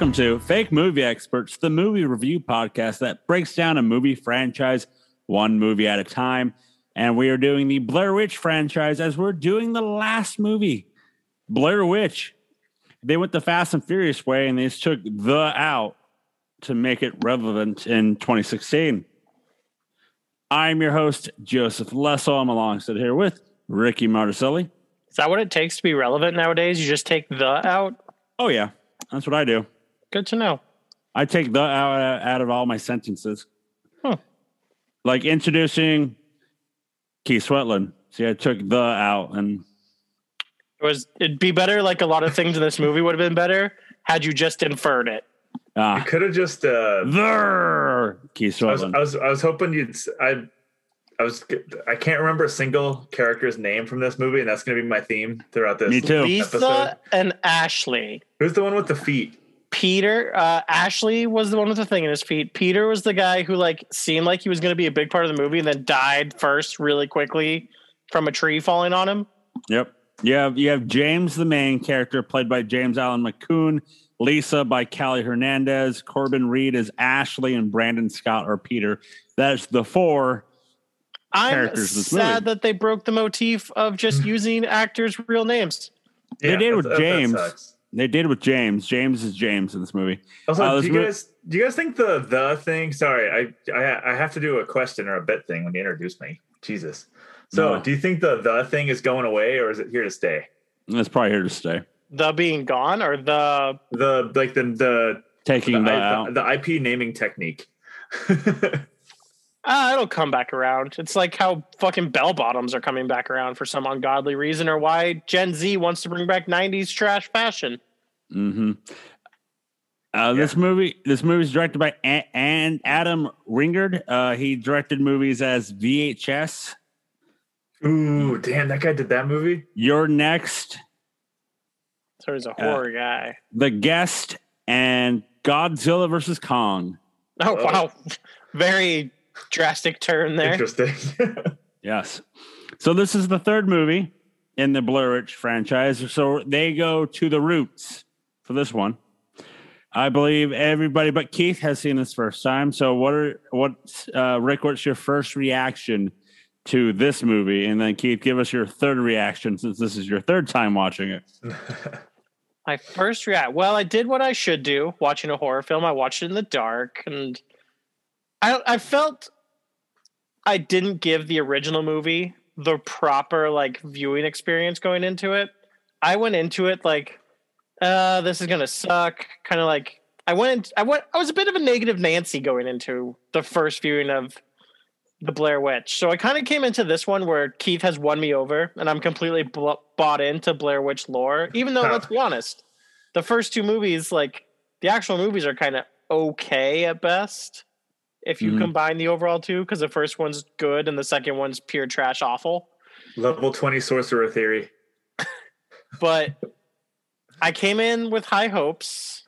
Welcome to Fake Movie Experts, the movie review podcast that breaks down a movie franchise one movie at a time. And we are doing the Blair Witch franchise as we're doing the last movie, Blair Witch. They went the Fast and Furious way and they just took the out to make it relevant in 2016. I'm your host, Joseph Lessel. I'm alongside here with Ricky Marticelli. Is that what it takes to be relevant nowadays? You just take the out? Oh, yeah. That's what I do. Good to know. I take the out, out of all my sentences. Huh. Like introducing Keith Sweatland. See, I took the out and It was it'd be better like a lot of things in this movie would have been better had you just inferred it. You ah, could have just. Uh, the Keith I was, I was. I was hoping you'd. s- I. I was. I can't remember a single character's name from this movie, and that's going to be my theme throughout this. Me too. Lisa episode. and Ashley. Who's the one with the feet? Peter, uh, Ashley was the one with the thing in his feet. Peter was the guy who like seemed like he was going to be a big part of the movie and then died first really quickly from a tree falling on him. Yep. You have you have James, the main character, played by James Allen McCune. Lisa by Callie Hernandez. Corbin Reid is Ashley, and Brandon Scott or Peter. That's the four. I'm Characters in this sad movie. that they broke the motif of just using actors' real names. They did with that- that James. Sucks. They did with James. James is James in this movie. Also, Uh, do you mo- guys do you guys think the the thing? Sorry, I I, I have to do a question or a bit thing when you introduce me. Jesus. So, No. do you think the the thing is going away or is it here to stay? It's probably here to stay. The being gone or the The like the the Taking the, that I- out. the IP naming technique. Ah, it'll come back around. It's like how fucking bell bottoms are coming back around for some ungodly reason, or why Gen Z wants to bring back '90s trash fashion. hmm Uh, This movie, this movie is directed by A- and Adam Wingard. Uh, he directed movies as VHS, Ooh, damn! That guy did that movie. You're Next, So he's a horror guy. The Guest, and Godzilla versus Kong. Oh, Oh. wow, very drastic turn there. Interesting. Yes. So this is the third movie in the Blair Witch franchise. So they go to the roots for this one. I believe everybody but Keith has seen this first time. So what are what uh, Rick? What's your first reaction to this movie? And then Keith, give us your third reaction since this is your third time watching it. My first react. Well, I did what I should do watching a horror film. I watched it in the dark, and I I felt I didn't give the original movie the proper like viewing experience going into it. I went into it like, uh, this is gonna suck. Kind of like I went. I went. I was a bit of a negative Nancy going into the first viewing of the Blair Witch. So I kind of came into this one where Keith has won me over, and I'm completely bl- bought into Blair Witch lore. Even though, let's be honest, the first two movies, like the actual movies, are kind of okay at best. If you Mhm. combine the overall two, because the first one's good and the second one's pure trash awful. Level twenty sorcerer theory. But I came in with high hopes.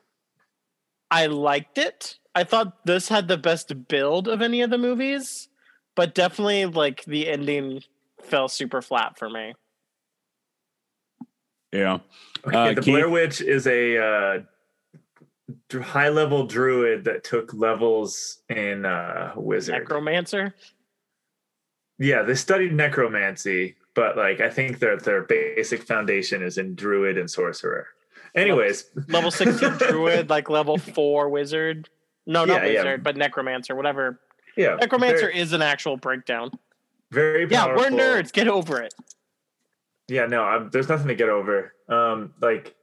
I liked it. I thought this had the best build of any of the movies, but definitely like the ending fell super flat for me. Yeah. Okay, Uh, the Keith? Blair Witch is a uh, high level druid that took levels in uh, wizard. Necromancer. yeah, they studied necromancy, but like I think their their basic foundation is in druid and sorcerer. Anyways, Level 16 druid, like level 4 wizard. No, not Yeah, yeah. wizard, but necromancer, whatever. yeah, Necromancer very, is an actual breakdown. very Yeah, we're nerds. Get over it. Yeah, no, I'm, there's nothing to get over. Um, like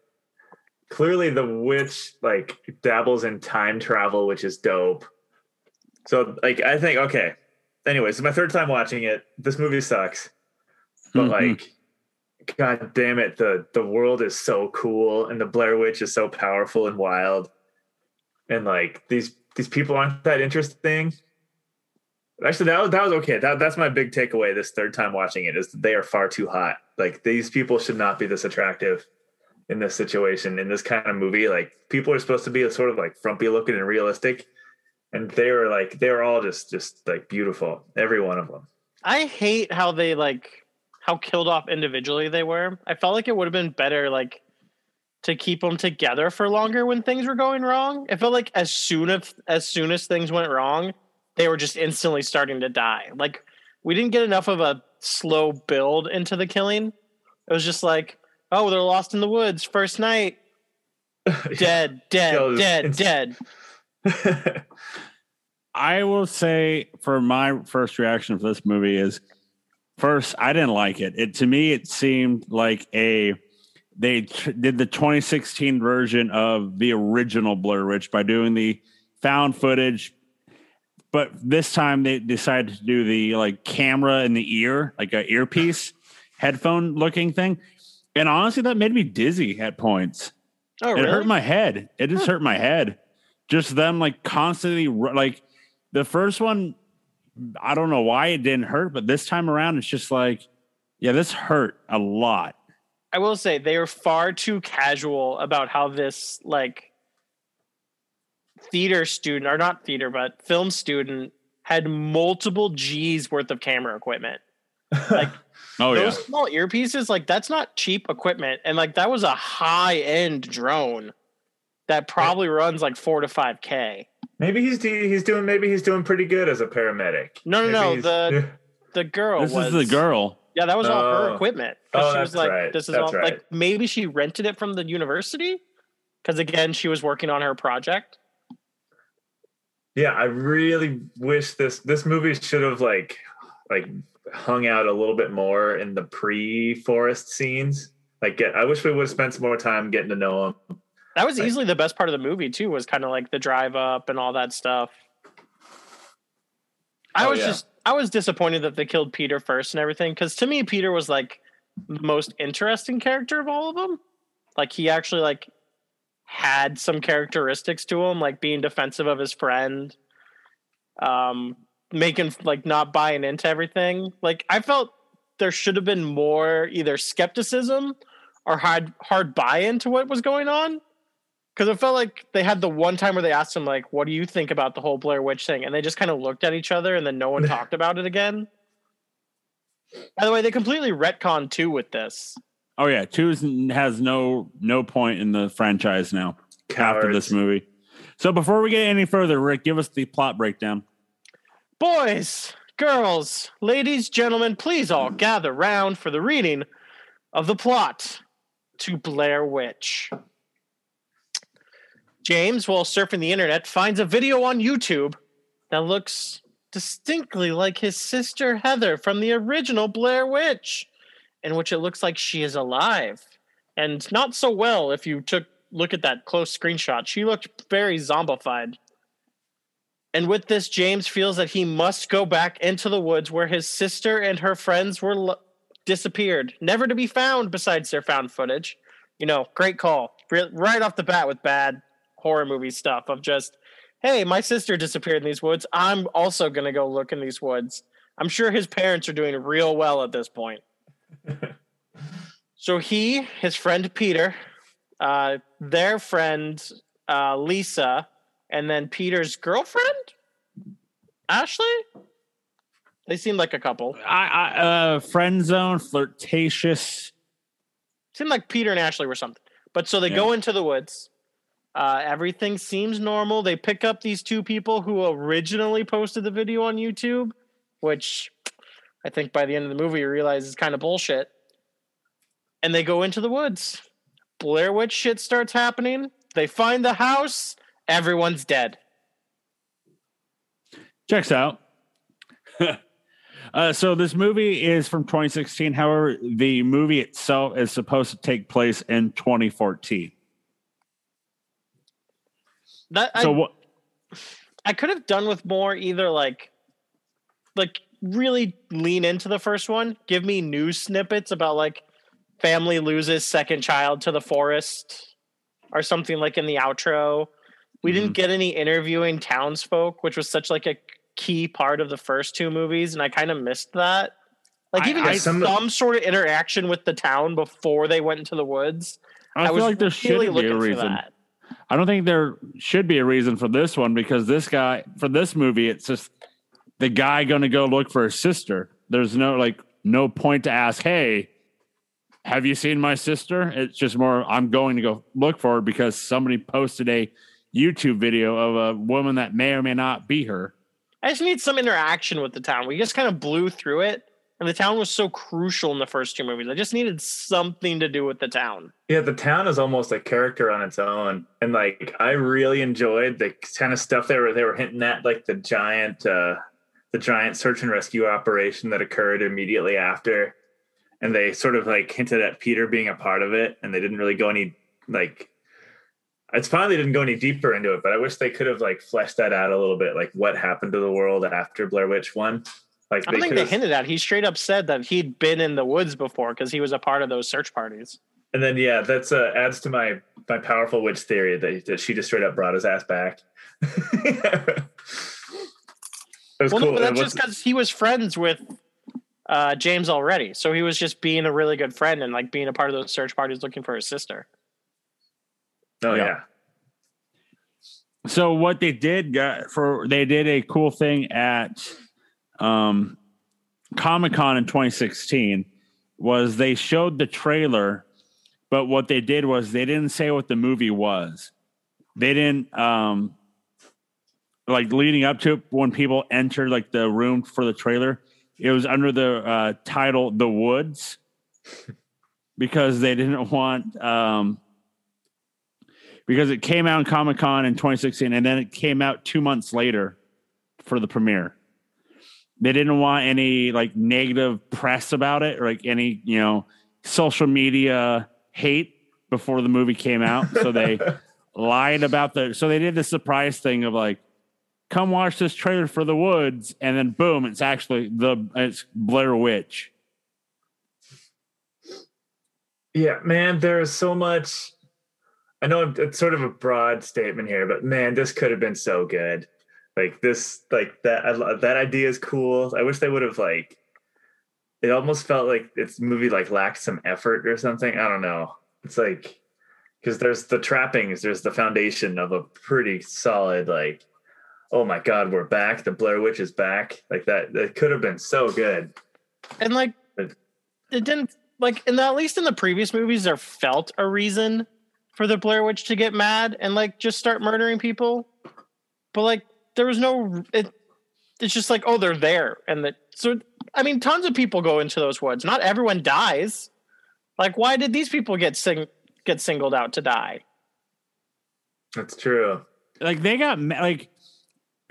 clearly the witch like dabbles in time travel, which is dope. So like I think okay. Anyways, it's my third time watching it. This movie sucks, but Mhm. like, god damn it, the the world is so cool, and the Blair Witch is so powerful and wild, and like these these people aren't that interesting. Actually, that was that was okay. That that's my big takeaway this third time watching it is that they are far too hot. Like these people should not be this attractive in this situation in this kind of movie. Like people are supposed to be sort of like frumpy looking and realistic, and they were like they were all just just like beautiful, every one of them. I hate how they like how killed off individually they were. I felt like it would have been better like to keep them together for longer when things were going wrong. It felt like as soon as as soon as things went wrong, they were just instantly starting to die. Like we didn't get enough of a slow build into the killing. It was just like, oh, they're lost in the woods first night. Dead, dead, Yo, dead, dead. I will say for my first reaction for this movie is first I didn't like it. It to me it seemed like a they tr- did the 2016 version of the original Blair Witch by doing the found footage, but this time they decided to do the like camera in the ear, like a earpiece headphone looking thing. And honestly, that made me dizzy at points. Oh, It hurt my head. It just hurt my head. Just them like constantly like the first one. I don't know why it didn't hurt, but this time around, it's just like, yeah, this hurt a lot. I will say they are far too casual about how this like theater student or not theater but film student had multiple G's worth of camera equipment. Like Oh those yeah, small earpieces, like that's not cheap equipment. And like that was a high end drone that probably runs like four to five K. maybe he's do- he's doing maybe he's doing pretty good as a paramedic. No, no, Maybe no, the- The girl this was is the girl. Yeah, that was all her oh. equipment. Oh, she was that's like, right. this is That's all right. like maybe she rented it from the university. Cause again, she was working on her project. Yeah, I really wish this this movie should have like like hung out a little bit more in the pre-forest scenes. Like get I wish we would have spent some more time getting to know him. That was Like- easily the best part of the movie too. Was kind of like the drive up and all that stuff. I Oh, was yeah. just I was disappointed that they killed Peter first and everything because to me Peter was like the most interesting character of all of them. Like he actually like had some characteristics to him, like being defensive of his friend, um, making like not buying into everything. Like I felt there should have been more either skepticism or hard hard buy into what was going on. Because it felt like they had the one time where they asked him, like, what do you think about the whole Blair Witch thing? And they just kind of looked at each other and then no one talked about it again. By the way, they completely retconned two with this. Oh yeah, two has no no point in the franchise now after this movie. So before we get any further, Rick, give us the plot breakdown. Boys, girls, ladies, gentlemen, please all gather round for the reading of the plot to Blair Witch. James, while surfing the internet, finds a video on YouTube that looks distinctly like his sister Heather from the original Blair Witch, in which it looks like she is alive. And not so well if you took look at that close screenshot. She looked very zombified. And with this, James feels that he must go back into the woods where his sister and her friends were lo- disappeared, never to be found besides their found footage. You know, great call. Re- Right off the bat with bad horror movie stuff of just, hey, my sister disappeared in these woods. I'm also going to go look in these woods. I'm sure his parents are doing real well at this point. so he, his friend Peter, uh, their friend uh, Lisa, and then Peter's girlfriend, Ashley. They seemed like a couple. I, I uh friend zone, flirtatious. Seemed like Peter and Ashley were something. But so they Yeah. go into the woods. Uh, everything seems normal. They pick up these two people who originally posted the video on YouTube, which I think by the end of the movie you realize is kind of bullshit. And they go into the woods. Blair Witch shit starts happening. They find the house. Everyone's dead. Checks out. uh, so this movie is from 2016. However, the movie itself is supposed to take place in 2014. That So I, what? I could have done with more either like like really lean into the first one, give me news snippets about like family loses second child to the forest or something like in the outro. We didn't mm-hmm. get any interviewing townsfolk, which was such like a key part of the first two movies and I kind of missed that. Like even I- some, some- sort of interaction with the town before they went into the woods. I, feel was like there really should be a reason. that. I don't think there should be a reason for this one because this guy for this movie, it's just the guy going to go look for his sister. There's no like no point to ask, hey, have you seen my sister? It's just more, I'm going to go look for her because somebody posted a YouTube video of a woman that may or may not be her. I just need some interaction with the town. We just kind of blew through it, and the town was so crucial in the first two movies. I just needed something to do with the town. Yeah, the town is almost a character on its own, and like I really enjoyed the kind of stuff they were they were hinting at, like the giant, uh, the giant search and rescue operation that occurred immediately after, and they sort of like hinted at Peter being a part of it, and they didn't really go any like it's probably didn't go any deeper into it, but I wish they could have like fleshed that out a little bit, like what happened to the world after Blair Witch one. Like I don't think they hinted at. He straight up said that he'd been in the woods before because he was a part of those search parties. And then yeah, that's uh, adds to my my powerful witch theory that, that she just straight up brought his ass back. it was well, cool. No, but that's just because he was friends with uh, James already, so he was just being a really good friend and like being a part of those search parties looking for his sister. Oh yeah. yeah. So what they did got for they did a cool thing at um, Comic Con in 2016 was they showed the trailer, but what they did was they didn't say what the movie was. They didn't um, like leading up to it when people entered like the room for the trailer. It was under the uh, title "The Woods" because they didn't want um, because it came out in Comic Con in 2016 and then it came out two months later for the premiere. They didn't want any like negative press about it or like any, you know, social media hate before the movie came out. So they lied about the so they did the surprise thing of like, come watch this trailer for the woods, and then boom, it's actually the it's Blair Witch. Yeah, man, there's so much I know it's sort of a broad statement here, but man, this could have been so good. Like this, like that, I, that idea is cool. I wish they would have like. It almost felt like this movie like lacked some effort or something. I don't know. It's like because there's the trappings, there's the foundation of a pretty solid like. Oh my God, we're back! The Blair Witch is back. Like that. That could have been so good. And like, it didn't like in the, at least in the previous movies there felt a reason for the Blair Witch to get mad and like just start murdering people. But like there was no it it's just like oh they're there and that so I mean tons of people go into those woods. Not everyone dies. Like why did these people get sing get singled out to die? That's true. Like they got like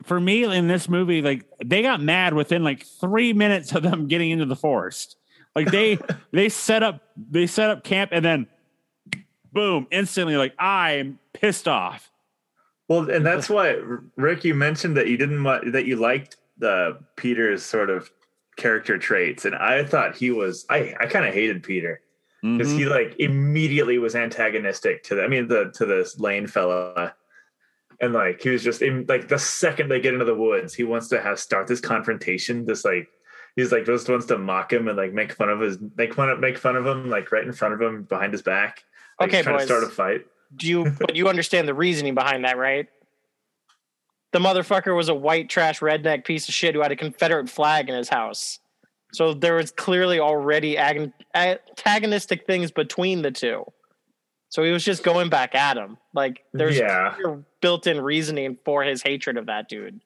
for me in this movie like they got mad within like 3 minutes of them getting into the forest. Like they they set up they set up camp and then boom, instantly like I'm pissed off. Well, and that's why Rick, you mentioned that you didn't want that you liked the Peter's sort of character traits, and I thought he was. I I kind of hated Peter because mm-hmm. he like immediately was antagonistic to the. I mean the to this Lane fella, and like he was just in like the second they get into the woods, he wants to have start this confrontation. This like he's like just wants to mock him and like make fun of his make fun of make fun of him like right in front of him behind his back like okay, boys. start a fight. Do you? but you understand the reasoning behind that, right? The motherfucker was a white trash redneck piece of shit who had a Confederate flag in his house. So there was clearly already ag- antagonistic things between the two. So he was just going back at him. Like there's yeah. built-in reasoning for his hatred of that dude.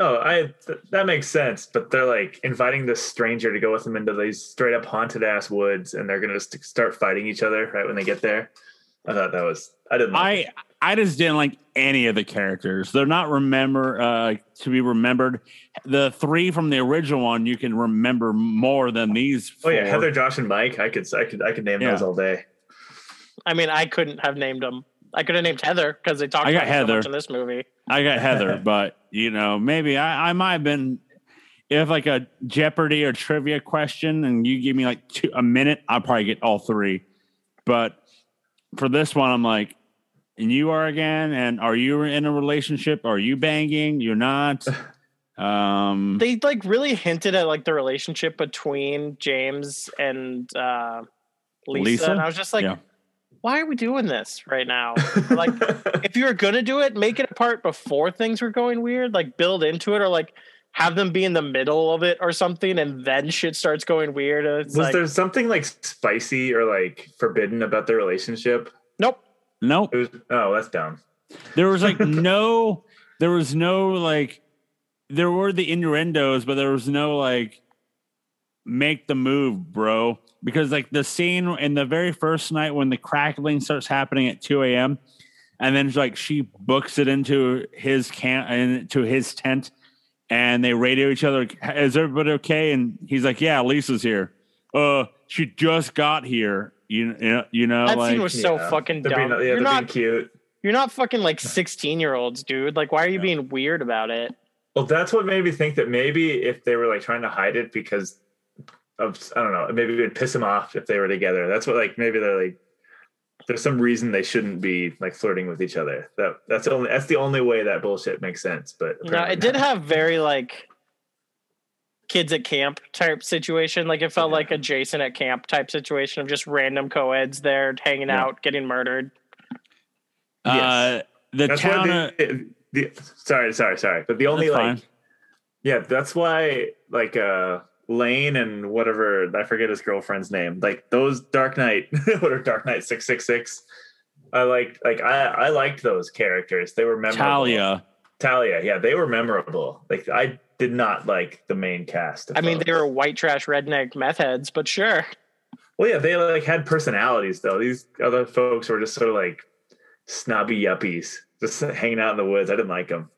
Oh, I th- that makes sense. But they're like inviting this stranger to go with them into these straight up haunted ass woods, and they're gonna just start fighting each other right when they get there. I thought that was I didn't. Like I I just didn't like any of the characters. They're not remember uh, to be remembered. The three from the original one you can remember more than these. Four. Oh yeah, Heather, Josh, and Mike. I could I could I could name yeah. those all day. I mean, I couldn't have named them. I could have named Heather because they talked I got about Heather. So in this movie. I got Heather, but you know, maybe I, I might have been if like a Jeopardy or trivia question and you give me like two, a minute, I'll probably get all three. But for this one, I'm like, and you are again, and are you in a relationship? Are you banging? You're not. Um, they like really hinted at like the relationship between James and uh, Lisa, Lisa? and I was just like, yeah why are we doing this right now? like, if you were gonna do it, make it a part before things were going weird. Like, build into it, or like have them be in the middle of it or something, and then shit starts going weird. Uh, it's Was like, there something like spicy or like forbidden about their relationship? nope. Nope. It was oh, that's dumb. There was like no, there was no like, there were the innuendos, but there was no like, make the move, bro. Because like the scene in the very first night when the crackling starts happening at 2 a.m. and then like she books it into his camp into his tent and they radio each other, is everybody okay? And he's like, Yeah, Lisa's here. Uh, she just got here. You, you know, you know, That like scene was so Yeah. fucking They're dumb. being, yeah, you're not cute. you're not fucking like 16 year olds, dude. Like, why are you Yeah. being weird about it? Well, that's what made me think that maybe if they were like trying to hide it because of I don't know, maybe it would piss them off if they were together. That's what like maybe they're like there's some reason they shouldn't be like flirting with each other. That that's the only that's the only way that bullshit makes sense. But No, it did not. have very like kids at camp type situation. Like it felt Yeah. like a Jason at camp type situation of just random co-eds there hanging Yeah. out, getting murdered. uh, the That's town. why uh, the, the sorry, sorry, sorry. But the only That's like fine. yeah, that's why like uh Lane and whatever I forget his girlfriend's name. Like those Darknet, what are Darknet six six six? I liked like I I liked those characters. They were memorable. Talia. Talia, yeah, they were memorable. Like I did not like the main cast. of I mean, those. they were white trash redneck meth heads, but sure. well, yeah, they like had personalities though. These other folks were just sort of like snobby yuppies, just hanging out in the woods. I didn't like them.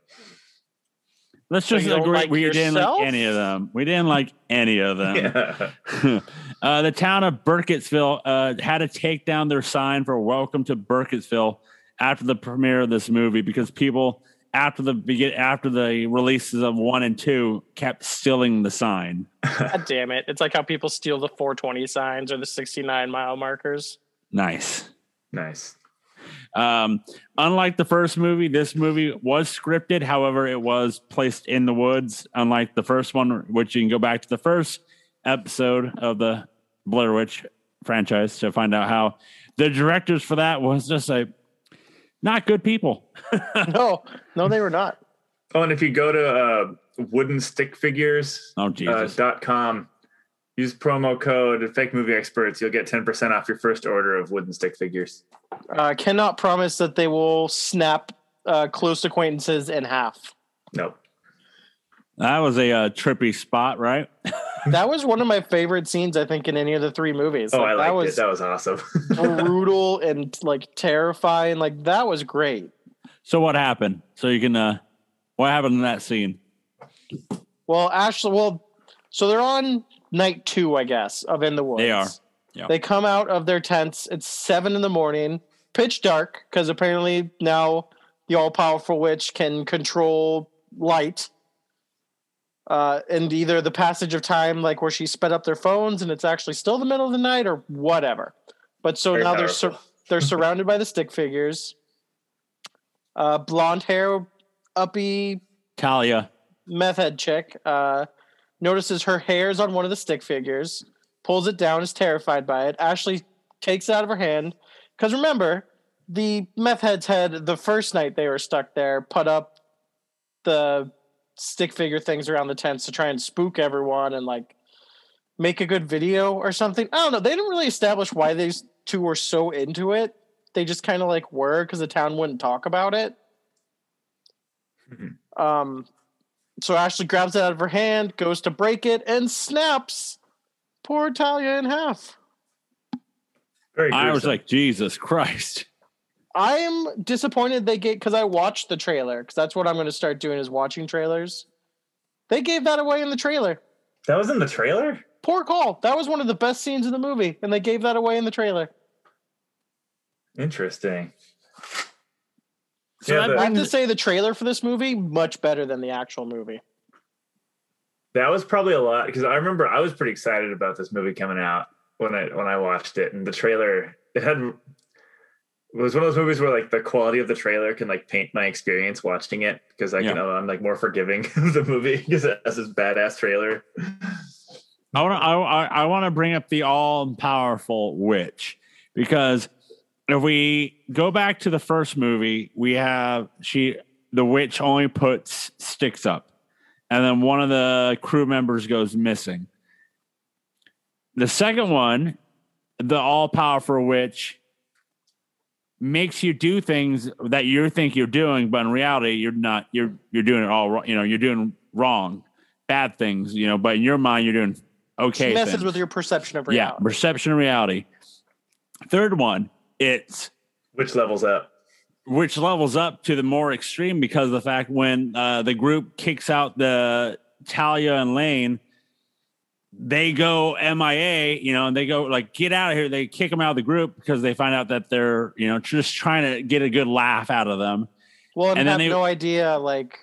Let's just you don't agree like we didn't like any of them. We didn't like any of them. Yeah. uh, the town of Burkittsville uh, had to take down their sign for "Welcome to Burkittsville" after the premiere of this movie because people after the begin after the releases of one and two kept stealing the sign. God damn it. It's like how people steal the 420 signs or the 69 mile markers. Nice. nice. Um, unlike the first movie, this movie was scripted. However, it was placed in the woods. Unlike the first one, which you can go back to the first episode of the Blair Witch franchise to find out how the directors for that was just a not good people. no, no, they were not. Oh, and if you go to uh, wooden stick figures Oh uh, dot com, use promo code fake movie experts, you'll get 10% off your first order of wooden stick figures. Uh, cannot promise that they will snap uh, close acquaintances in half. Nope. that was a uh, trippy spot, right? That was one of my favorite scenes, I think, in any of the three movies. Oh, Like, I liked that was it. That was awesome. brutal and like terrifying. Like that was great. So what happened? So you can uh, what happened in that scene? Well, Ashley, well, so they're on night two, I guess, of In the Woods. They are. Yeah. They come out of their tents. It's seven in the morning, pitch dark, because apparently now the all powerful witch can control light. Uh, and either the passage of time, like where she sped up their phones and it's actually still the middle of the night or whatever. But so Very now they're sur- they're surrounded by the stick figures. Uh, blonde hair, uppy Talia. meth head chick uh, notices her hair's on one of the stick figures, pulls it down, is terrified by it. Ashley takes it out of her hand because remember, the meth heads had the first night they were stuck there put up the stick figure things around the tents to try and spook everyone and like make a good video or something. I don't know. They didn't really establish why these two were so into it. They just kind of like were because the town wouldn't talk about it. Mhm. Um, so Ashley grabs it out of her hand, goes to break it, and snaps poor Talia in half. Very I was like, Jesus Christ. I am disappointed they gave because I watched the trailer because that's what I'm going to start doing is watching trailers. They gave that away in the trailer. that was in the trailer? Poor call. That was one of the best scenes in the movie, and they gave that away in the trailer. Interesting. So Yeah, the- I have to say the trailer for this movie much better than the actual movie. That was probably a lot because I remember I was pretty excited about this movie coming out when I when I watched it and the trailer it had it was one of those movies where like the quality of the trailer can like paint my experience watching it because I can Yeah. I'm like more forgiving of the movie because it has this badass trailer. I want to I, I, I want to bring up the all powerful witch because if we go back to the first movie, we have she the witch only puts sticks up, and then one of the crew members goes missing. The second one, the all powerful witch, makes you do things that you think you're doing, but in reality, you're not. You're you're doing it all wrong. You know, you're doing wrong, bad things. You know, but in your mind, you're doing okay. She messes things. with your perception of reality. yeah, perception of reality. Third one, it's Which levels up? which levels up to the more extreme because of the fact when uh, the group kicks out the Talia and Lane, they go MIA, you know, and they go like get out of here. They kick them out of the group because they find out that they're you know just trying to get a good laugh out of them. Well, and, And then have they- no idea. Like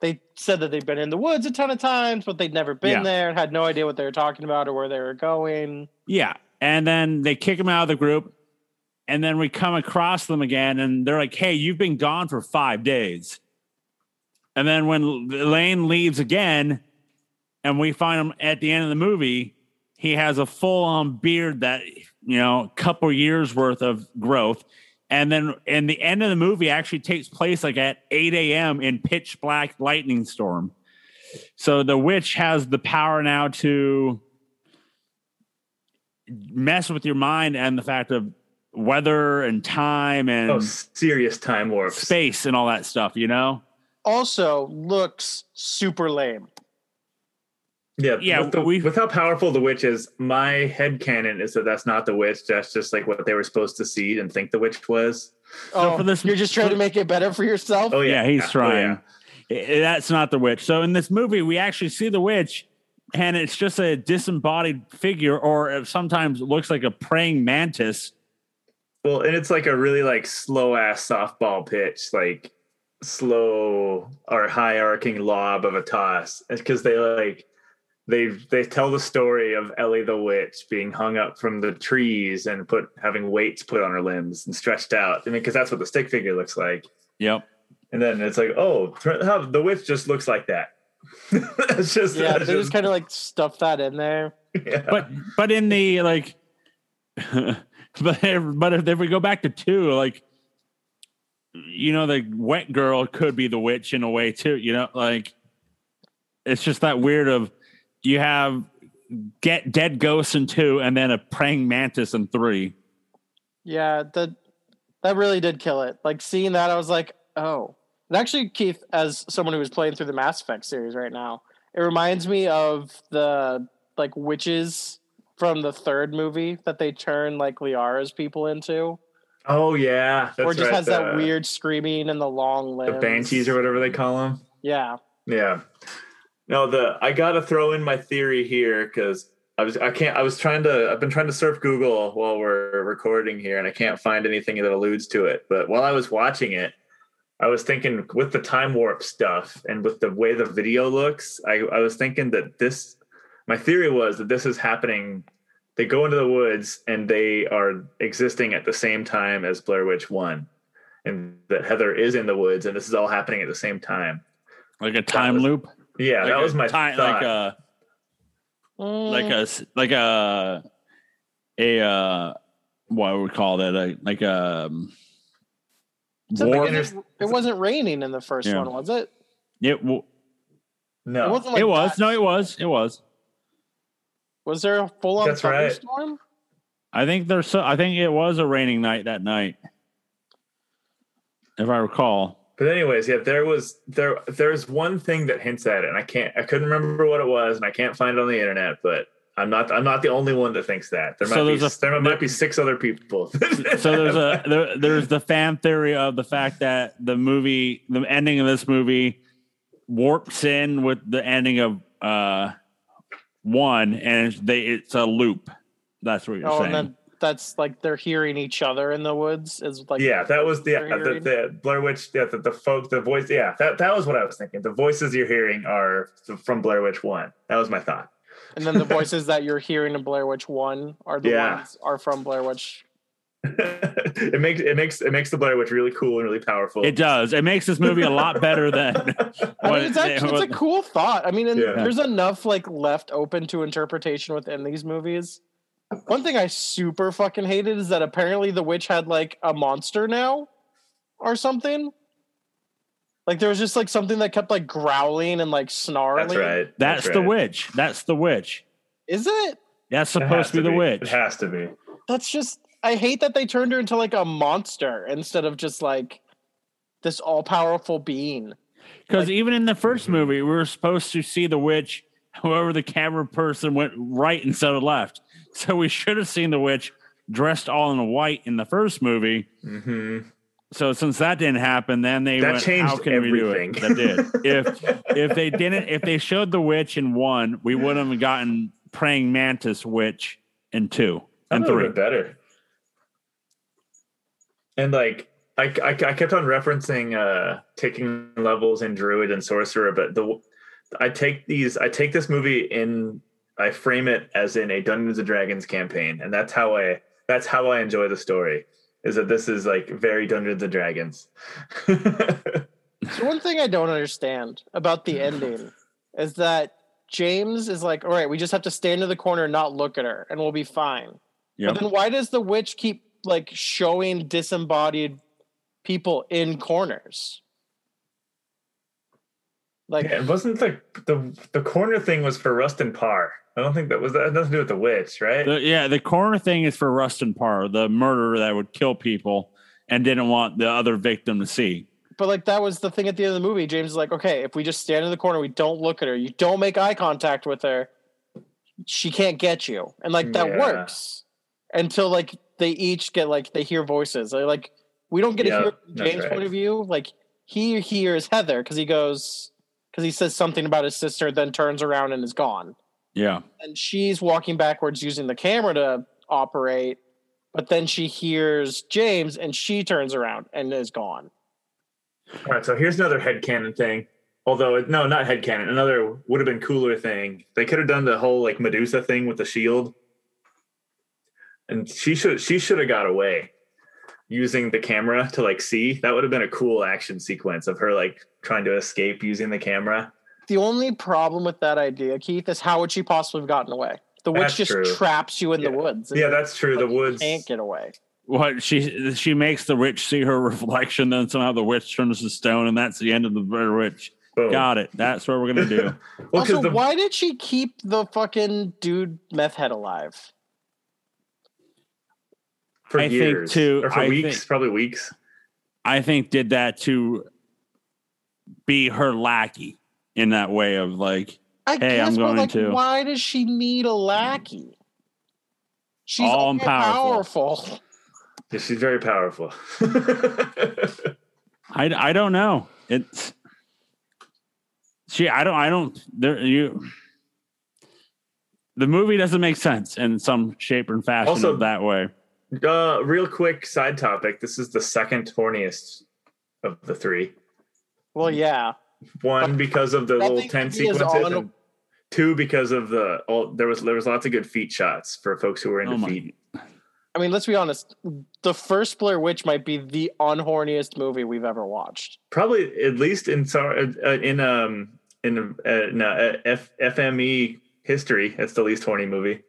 they said that they've been in the woods a ton of times, but they'd never been Yeah. there and had no idea what they were talking about or where they were going. Yeah, and then they kick them out of the group, and then we come across them again, and they're like, "Hey, you've been gone for five days." And then when Lane leaves again, and we find him at the end of the movie, he has a full-on beard that you know, a couple years worth of growth. And then, and the end of the movie actually takes place like at 8 a.m. in pitch black lightning storm. So the witch has the power now to mess with your mind and the fact of weather and time and Oh, serious time warps. space and all that stuff, you know? Also, looks super lame. Yeah, Yeah, With, the, with how powerful the witch is, my head canon is that that's not the witch. That's just like what they were supposed to see and think the witch was. oh, for this- you're just trying to make it better for yourself. Oh Yeah, yeah, he's Oh, trying. yeah. I- that's not the witch. So in this movie, we actually see the witch, and it's just a disembodied figure, or it sometimes looks like a praying mantis. Well, and it's like a really like slow ass softball pitch, like slow or high arcing lob of a toss. because they like they they tell the story of Elly the witch being hung up from the trees and put having weights put on her limbs and stretched out. I mean, because that's what the stick figure looks like. Yep. And then it's like, oh, the witch just looks like that. it's just, Yeah, it's they just kind of like stuff that in there. yeah. But but in the like, but if, but if, if we go back to two, like, you know, the wet girl could be the witch in a way too. You know, like, it's just that weird of you have get dead ghosts in two, and then a praying mantis in three. Yeah, that that really did kill it. Like seeing that, I was like, oh. And actually, Keith, as someone who is playing through the Mass Effect series right now, it reminds me of the like witches from the third movie that they turn like Liara's people into, oh yeah, that's or just right, has that weird screaming and the long limbs. the banshees or whatever they call them. yeah. Yeah. No, the I gotta throw in my theory here because I was I can't I was trying to I've been trying to surf Google while we're recording here and I can't find anything that alludes to it. But while I was watching it, I was thinking with the time warp stuff and with the way the video looks, I, I was thinking that this my theory was that this is happening. They go into the woods and they are existing at the same time as Blair Witch One. And that Heather is in the woods and this is all happening at the same time. Like a time was- loop. Yeah, like that was my time, thought. like a like a s- like a a uh what would we call that a like a um, it's a- warp. it, wasn't, it wasn't raining in the first Yeah. one, was it? It, w- no, It wasn't like it was that. no, it was it was. Was there a full on That's right. thunderstorm? I think there's so. I think it was a raining night that night, if I recall. But anyways, yeah, there was there there's one thing that hints at it, and I can't I couldn't remember what it was, and I can't find it on the internet, but I'm not I'm not the only one that thinks that. There might So be there's a- there might be six other people. So there's a there, there's the fan theory of the fact that the movie, the ending of this movie, warps in with the ending of uh one, and it's, they it's a loop. That's what you're Oh, saying. and then that's like they're hearing each other in the woods. Is like yeah, that was the, You're the the Blair Witch. Yeah, the, the folk, the voice. Yeah, that that was what I was thinking. The voices you're hearing are from Blair Witch One. That was my thought. and then the voices that you're hearing in Blair Witch One are the Yeah. ones are from Blair Witch. It makes it makes it makes the Blair Witch really cool and really powerful. it does. It makes this movie a lot better than I mean, it's actually it's a cool thought. I mean, and Yeah. there's enough like left open to interpretation within these movies. One thing I super fucking hated is that apparently the witch had like a monster now, or something. Like there was just like something that kept like growling and like snarling. That's right. That's, the right. witch. That's the witch. Is it? That's It supposed to be the It witch. It has to be. That's just I hate that they turned her into like a monster instead of just like this all powerful being. Because Like- even in the 1st Mhm. movie, we were supposed to see the witch. However, the camera person went right instead of left. So we should have seen the witch dressed all in white in the first movie. hmm So since that didn't happen, then they That went, changed "How can everything." we do it?" That did. if if they didn't, if they showed the witch in one, we would have gotten praying mantis witch in two That and three. better. And like I, I, I kept on referencing uh taking levels in druid and sorcerer, but the I take these I take this movie in I frame it as in a Dungeons and Dragons campaign, and that's how I that's how I enjoy the story. Is that this is like very Dungeons and Dragons. So one thing I don't understand about the ending is that James is like, all right, we just have to stand in the corner and not look at her and we'll be fine. Yep. But then why does the witch keep like showing disembodied people in corners? Like Yeah, it wasn't like the the corner thing was for Rustin Parr. I don't think that was that had nothing to do with the witch, right? The, yeah, the corner thing is for Rustin Parr, the murderer that would kill people and didn't want the other victim to see. But like that was the thing at the end of the movie. James is like, okay, if we just stand in the corner, we don't look at her, you don't make eye contact with her, she can't get you, and like that Yeah. works until like they each get like they hear voices. They're like we don't get Yeah, to hear from James' right. point of view. Like he hears Heather because he goes because he says something about his sister, then turns around and is gone. Yeah. And she's walking backwards using the camera to operate, but then she hears James and she turns around and is gone. All right, so here's another head headcanon thing. Although no, not head headcanon. Another would have been cooler thing. They could have done the whole like Medusa thing with the shield. And she should she should have got away using the camera to like see. That would have been a cool action sequence of her like trying to escape using the camera. The only problem with that idea, Keith, is how would she possibly have gotten away? The witch That's just true. traps you in Yeah. the woods. Yeah, that's true. The like, you woods. can't get away. What she she makes the witch see her reflection, then somehow the witch turns to stone, and that's the end of the Blair witch. Boom. Got it. That's what we're gonna do. Well, also, the why did she keep the fucking dude meth head alive? For I think years too, or for I weeks, think- probably weeks. I think did that to be her lackey in that way of like, I Hey, guess, I'm going like, to. Why does she need a lackey? She's All all powerful. powerful. Yeah, she's very powerful. I I don't know. It's she. I don't. I don't. There you. The movie doesn't make sense in some shape or fashion Also- of that way. Uh, real quick side topic. This is the second horniest of the three. Well, yeah. One because of the little Nothing ten sequences, on- and two because of the all. There was there was lots of good feet shots for folks who were into Oh feet. I mean, let's be honest. The first Blair Witch might be the unhorniest movie we've ever watched. Probably at least in so- uh, in um in uh, no, uh, F, FME history, it's the least horny movie.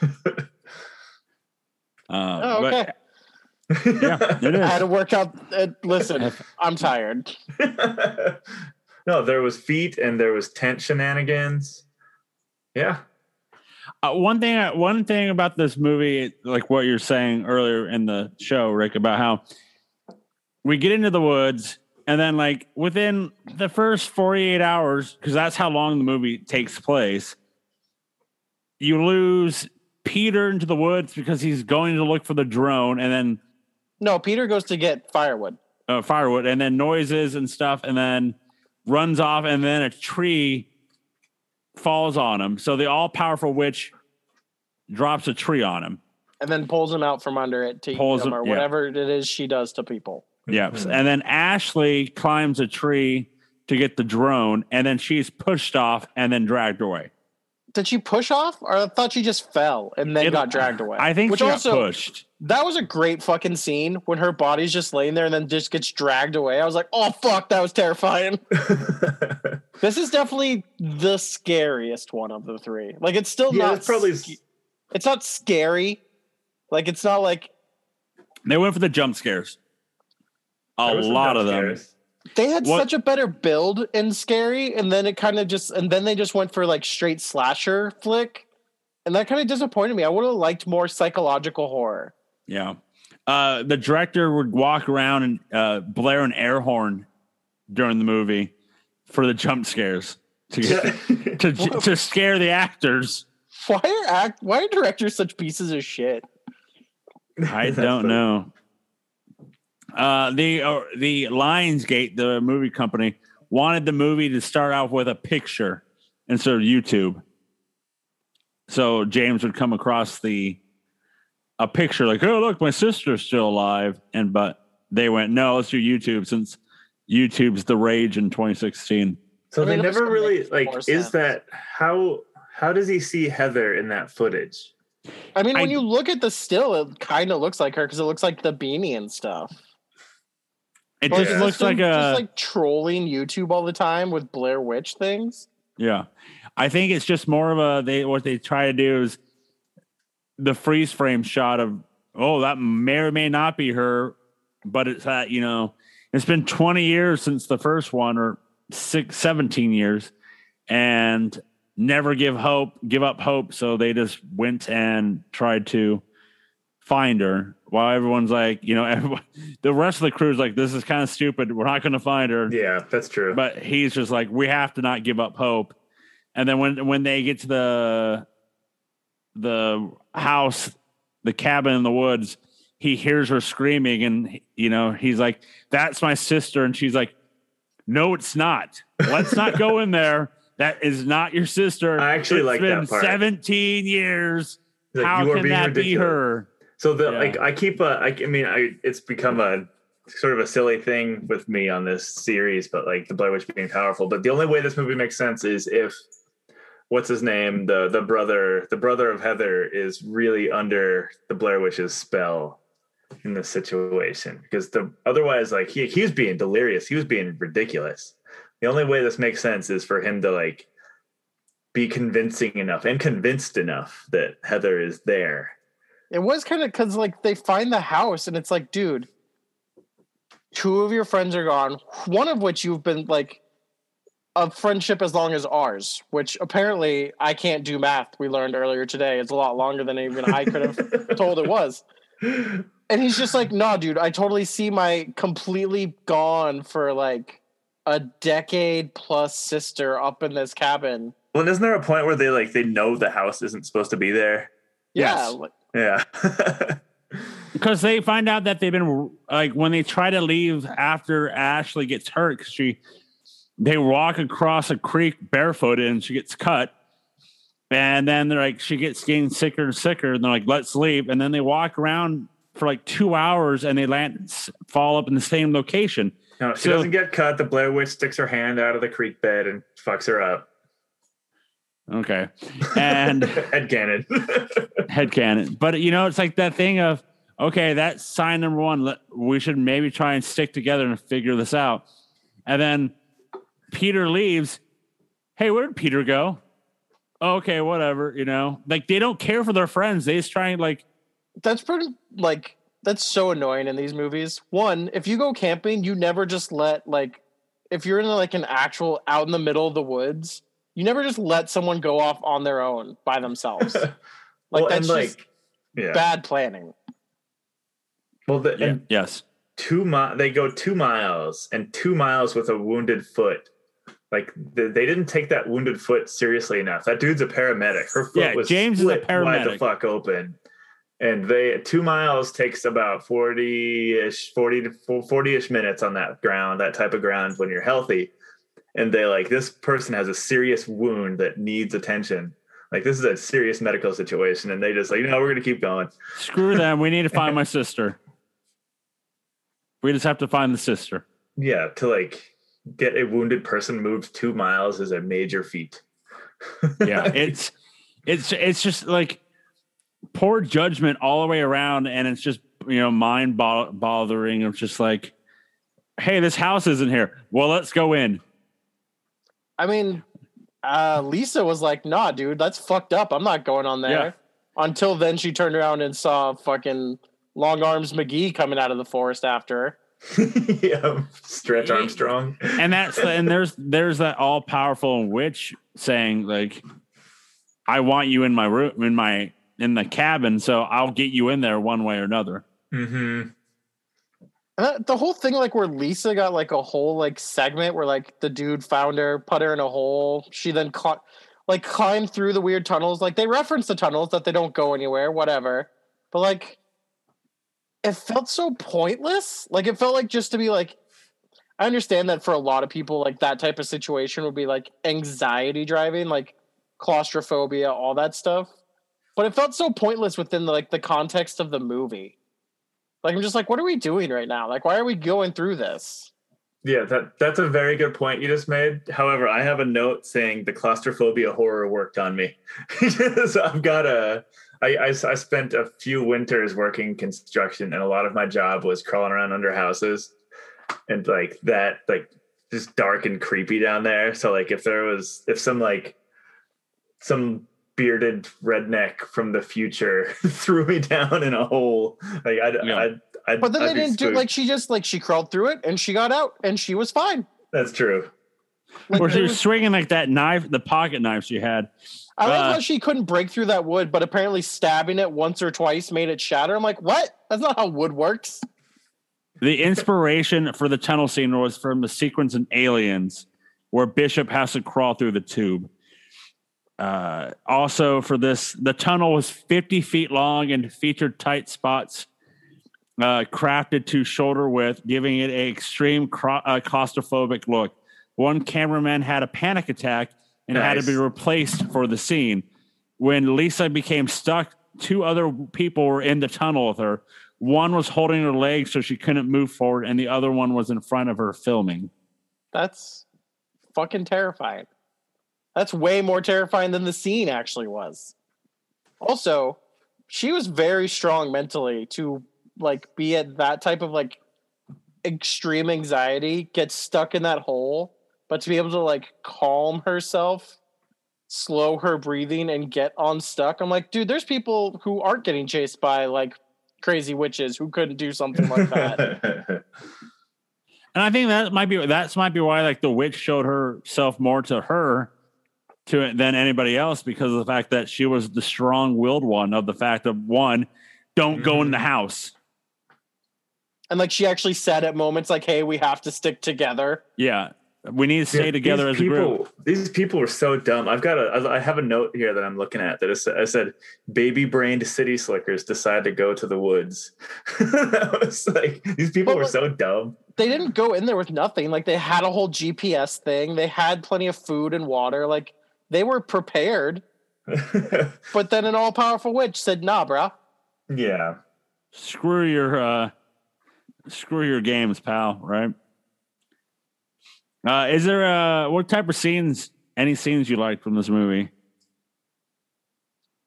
Uh, Oh, but- okay. yeah, it I had is. to work out. Uh, listen, I'm tired. no, there was feet and there was tent shenanigans. Yeah. Uh, one thing, one thing about this movie, like what you're saying earlier in the show, Rick, about how we get into the woods, and then like within the first 48 hours, because that's how long the movie takes place, you lose Peter into the woods because he's going to look for the drone, and then No, Peter goes to get firewood. uh, firewood, and then noises and stuff, and then runs off, and then a tree falls on him. So the all powerful witch drops a tree on him. and then pulls him out from under it to Pulls them him- or yeah. whatever it is she does to people. Yep. And then Ashley climbs a tree to get the drone, and then she's pushed off and then dragged away. Did she push off, or I thought she just fell and then It- got dragged away? I think Which she also got pushed. that was a great fucking scene when her body's just laying there and then just gets dragged away. I was like, oh fuck, that was terrifying. This is definitely the scariest one of the three. Like it's still yeah, not it's probably sc- it's not scary. Like it's not like They went for the jump scares. A there was some lot jump of them. Scares. They had What- such a better build in Scary, and then it kind of just, and then they just went for like straight slasher flick, and that kind of disappointed me. I would have liked more psychological horror. Yeah. Uh, the director would walk around and uh, blare an air horn during the movie for the jump scares to get, to to scare the actors. Why are act? Why are directors such pieces of shit? I don't know. Uh, the uh, the Lionsgate, the movie company, wanted the movie to start off with a picture instead of YouTube. So James would come across the a picture like, "Oh, look, my sister's still alive," and but they went, "No, let's do YouTube since YouTube's the rage in 2016." So they never really like. Is sense. that how? How does he see Heather in that footage? I mean, when I- you look at the still, it kind of looks like her because it looks like the beanie and stuff. It just is looks like a just like trolling YouTube all the time with Blair Witch things. Yeah. I think it's just more of a they what they try to do is the freeze frame shot of oh that may or may not be her, but it's that, you know, it's been 20 years since the first one or six, 17 years and never give hope, give up hope. So they just went and tried to find her while everyone's like, you know, everyone, the rest of the crew's like, this is kind of stupid. We're not going to find her. Yeah, that's true. but he's just like we have to not give up hope. And then when when they get to the the house the cabin in the woods he hears her screaming and you know he's like that's my sister. And she's like no it's not. Let's not go in there. That is not your sister. I actually It's like been that part. 17 years. Like, how can that be her So the Yeah. like I keep a I, I mean I it's become a sort of a silly thing with me on this series, but like the Blair Witch being powerful. But the only way this movie makes sense is if what's his name the the brother the brother of Heather is really under the Blair Witch's spell in this situation because the otherwise like he he was being delirious he was being ridiculous. The only way this makes sense is for him to like be convincing enough and convinced enough that Heather is there. It was kind of because like they find the house and it's like, dude, two of your friends are gone. One of which you've been like a friendship as long as ours, which apparently I can't do math. We learned earlier today. It's a lot longer than even I could have told it was. And he's just like, nah, dude, I totally see my completely gone for like a decade plus sister up in this cabin. Well, and isn't there a point where they like they know the house isn't supposed to be there? Yeah. Yes. like- Yeah. because they find out that they've been like when they try to leave after Ashley gets hurt because she they walk across a creek barefooted and she gets cut and then they're like she gets getting sicker and sicker and they're like let's leave and then they walk around for like two hours and they land fall up in the same location no, she So- doesn't get cut. The Blair Witch sticks her hand out of the creek bed and fucks her up. Okay and Head canon. headcanon. But you know, it's like that thing of okay, that's sign number one. Let, we should maybe try and stick together and figure this out. And then Peter leaves. Hey, where did Peter go? Oh, okay, whatever. You know, like they don't care for their friends. They just try and like, that's pretty like that's so annoying in these movies. One, if you go camping, you never just let like if you're in like an actual out in the middle of the woods, you never just let someone go off on their own by themselves. Like well, that's and just like yeah. bad planning. Well, the, yeah, and yes, two mi- they go two miles and two miles with a wounded foot. Like the, they didn't take that wounded foot seriously enough. That dude's a paramedic. Her foot Yeah, was James is a paramedic. wide the fuck open. And they two miles takes about 40-ish, 40 to 40-ish minutes on that ground, that type of ground when you're healthy. And they like this person has a serious wound that needs attention. Like this is a serious medical situation. And they just like, no, we're gonna keep going. screw them. We need to find my sister. We just have to find the sister. Yeah, to like get a wounded person moved two miles is a major feat. yeah it's it's it's just like poor judgment all the way around and it's just you know mind bo- bothering of just like hey this house isn't here well let's go in I mean, uh, Lisa was like, "Nah, dude, that's fucked up. I'm not going on there." Yeah. Until then, she turned around and saw fucking Long Arms McGee coming out of the forest after her. yeah, Stretch Armstrong. and that's and there's there's that all powerful witch saying like, "I want you in my room in my in the cabin, so I'll get you in there one way or another." Mm-hmm. Uh, the whole thing, like where Lisa got like a whole like segment where like the dude found her, put her in a hole. She then caught, like climbed through the weird tunnels. Like they reference the tunnels that they don't go anywhere, whatever. But like, it felt so pointless. Like it felt like just to be like. I understand that for a lot of people, like that type of situation would be like anxiety driving, like claustrophobia, all that stuff. But it felt so pointless within like the context of the movie. Like I'm just like, what are we doing right now? Like, why are we going through this? Yeah, that that's a very good point you just made. However, I have a note saying the claustrophobia horror worked on me. so I've got a. I, I, I spent a few winters working construction, and a lot of my job was crawling around under houses, and like that, like just dark and creepy down there. So like, if there was, if some like some bearded redneck from the future threw me down in a hole, like I'd, Yeah. I'd, I'd But then I'd they didn't do like she just like she crawled through it and she got out and she was fine. That's true. Like, Or she was was- swinging like that knife, the pocket knife she had. I love uh, how she couldn't break through that wood, but apparently stabbing it once or twice made it shatter. I'm like, what? That's not how wood works. The inspiration for the tunnel scene was from the sequence in Aliens, where Bishop has to crawl through the tube. Uh, also, for this, the tunnel was 50 feet long and featured tight spots uh, crafted to shoulder width, giving it an extreme cro- uh, claustrophobic look. One cameraman had a panic attack and had to be replaced for the scene. When Lisa became stuck, two other people were in the tunnel with her. One was holding her leg so she couldn't move forward, and the other one was in front of her filming. That's fucking terrifying. That's way more terrifying than the scene actually was. Also, she was very strong mentally to like be at that type of like extreme anxiety, get stuck in that hole, but to be able to like calm herself, slow her breathing and get unstuck. I'm like, dude, there's people who aren't getting chased by like crazy witches who couldn't do something like that. And I think that might be that's might be why like the witch showed herself more to her to it than anybody else because of the fact that she was the strong-willed one of the fact of one, don't go in the mm-hmm. house. and like she actually said at moments like, hey, we have to stick together. Yeah, we need to stay Yeah, together these as a people, group. These people were so dumb. I've got a. I have a note here that I'm looking at that is, I said, "Baby-brained city slickers decide to go to the woods." that was like these people But were look- so dumb. they didn't go in there with nothing. Like they had a whole GPS thing. They had plenty of food and water. Like they were prepared. But then an all powerful witch said, "Nah, bruh." yeah, Screw your uh, screw your games, pal. Right? Uh, is there uh, what type of scenes? Any scenes you like from this movie?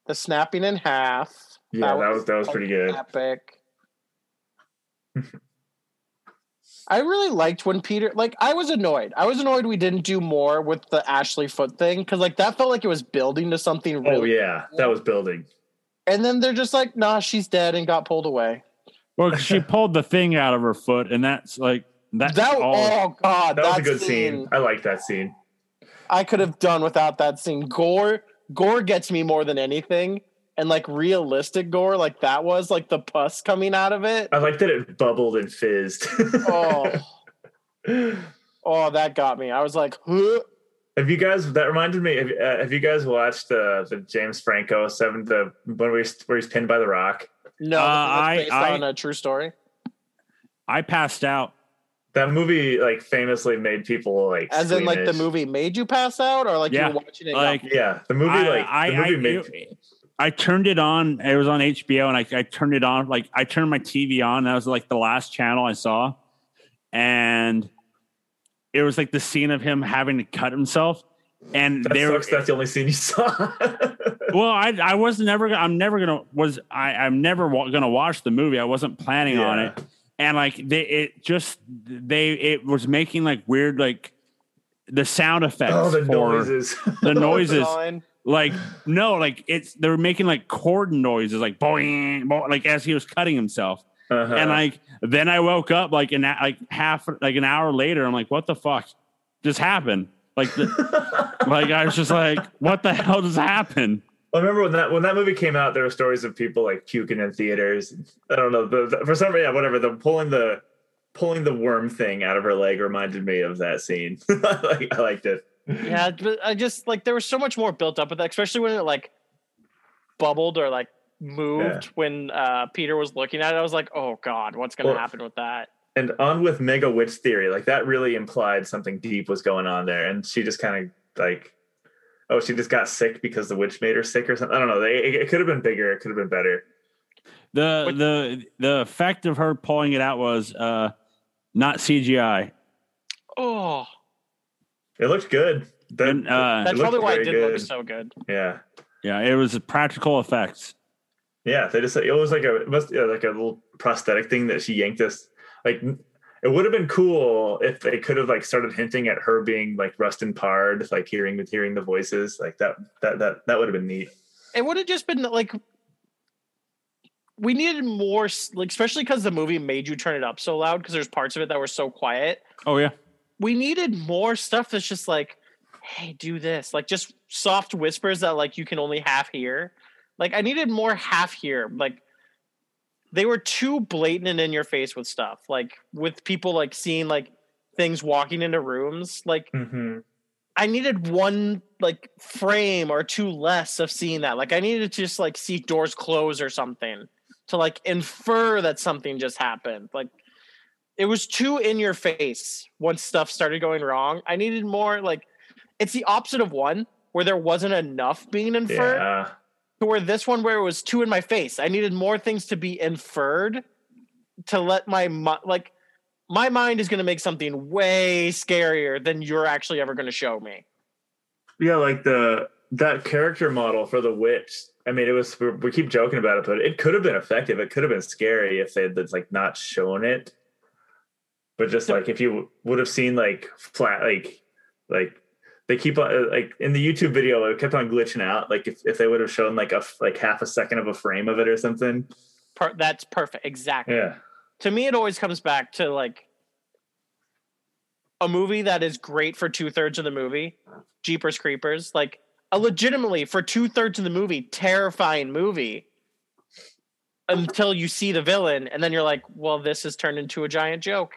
The snapping in half. yeah, that was that was pretty good. Epic. I really liked when Peter like I was annoyed. I was annoyed we didn't do more with the Ashley Foot thing because like that felt like it was building to something Oh really yeah, that was building. and then they're just like, nah, she's dead and got pulled away. Well, she pulled the thing out of her foot, and that's like that's That all. oh god, That was a good scene. I like that scene. I could have done without that scene. Gore, gore gets me more than anything, and like realistic gore, like that was like the pus coming out of it. I liked that it bubbled and fizzed. Oh, oh, that got me. I was like, huh? Have you guys? That reminded me. Have, uh, have you guys watched the the James Franco seven the one where he's, where he's pinned by the rock? no, Uh, I- based I- on a true story. I passed out. That movie like famously made people like As in, like the movie made you pass out, or like Yeah, you were watching it. like- Yeah, the movie like I, the movie I, made it- I turned it on. It was on HBO, and I, I turned it on. Like I turned my TV on. That was like the last channel I saw, and it was like the scene of him having to cut himself. And that there, sucks. That's the only scene you saw. well, I I was never. gonna- I'm never gonna. Was I? I'm never wa- gonna watch the movie. I wasn't planning on it. And like they, it just they it was making like weird like the sound effects oh, the noises. the noises. Like no like it's they were making like chord noises like boing, boing like as he was cutting himself Uh-huh. And like then I woke up like an like half like an hour later. I'm like, what the fuck just happened? Like the, like I was just like, what the hell just happened? I remember when that when that movie came out, there were stories of people like puking in theaters. I don't know, the- for some reason, yeah, whatever. The pulling the pulling the worm thing out of her leg reminded me of that scene. like, I liked it. Yeah, but I just like there was so much more built up with that, especially when it like bubbled or like moved when uh Peter was looking at it. I was like, oh god, what's gonna Well- happen with that? And on with Mega Witch Theory, like that really implied something deep was going on there, and she just kind of like, oh, she just got sick because the witch made her sick or something. I don't know. They, it, it could have been bigger. It could have been better. The What- the the effect of her pulling it out was uh not CGI. Oh, It looked good. That- And, uh, that's looked probably why it didn't look so good. Yeah. Yeah, it was practical effects. Yeah, they just it was like a it must yeah, like a little prosthetic thing that she yanked us. Like it would have been cool if they could have like started hinting at her being like Rustin Parr, like hearing the hearing the voices, like that that that that would have been neat. It would have just been like we needed more, like especially because the movie made you turn it up so loud because there's parts of it that were so quiet. Oh yeah. We needed more stuff that's just like, hey, do this. Like just soft whispers that like you can only half hear. Like I needed more half hear. Like they were too blatant and in your face with stuff. Like with people like seeing like things walking into rooms. Like Mm-hmm. I needed one like frame or two less of seeing that. Like I needed to just like see doors close or something to like infer that something just happened. Like it was too in your face once stuff started going wrong. I needed more like it's the opposite of one where there wasn't enough being inferred Yeah. to where this one where it was too in my face. I needed more things to be inferred to let my like my mind is going to make something way scarier than you're actually ever going to show me. Yeah, like the that character model for the witch. I mean, it was we we keep joking about it, but it could have been effective. It could have been scary if they had like not shown it. But just like if you would have seen like flat, like like they keep on uh, like in the YouTube video, it kept on glitching out. Like if, if they would have shown like a like half a second of a frame of it or something. Per- that's perfect. Exactly. Yeah, To me, it always comes back to like a movie that is great for two thirds of the movie, Jeepers Creepers. Like a legitimately for two thirds of the movie, terrifying movie. Until you see the villain, and then you're like, "Well, this has turned into a giant joke."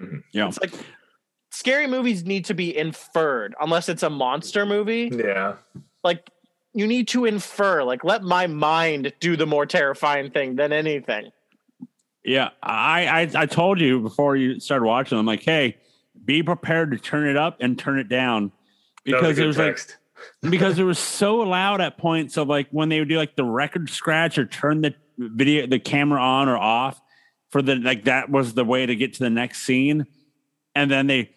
Mm-hmm. Yeah. It's like scary movies need to be inferred, unless it's a monster movie. yeah. Like you need to infer. Like let my mind do the more terrifying thing than anything. Yeah, I, I I told you before you started watching. I'm like, hey, be prepared to turn it up and turn it down because a it good was like because it was so loud at points of like when they would do like the record scratch or turn the video the camera on or off for the like that was the way to get to the next scene, and then they.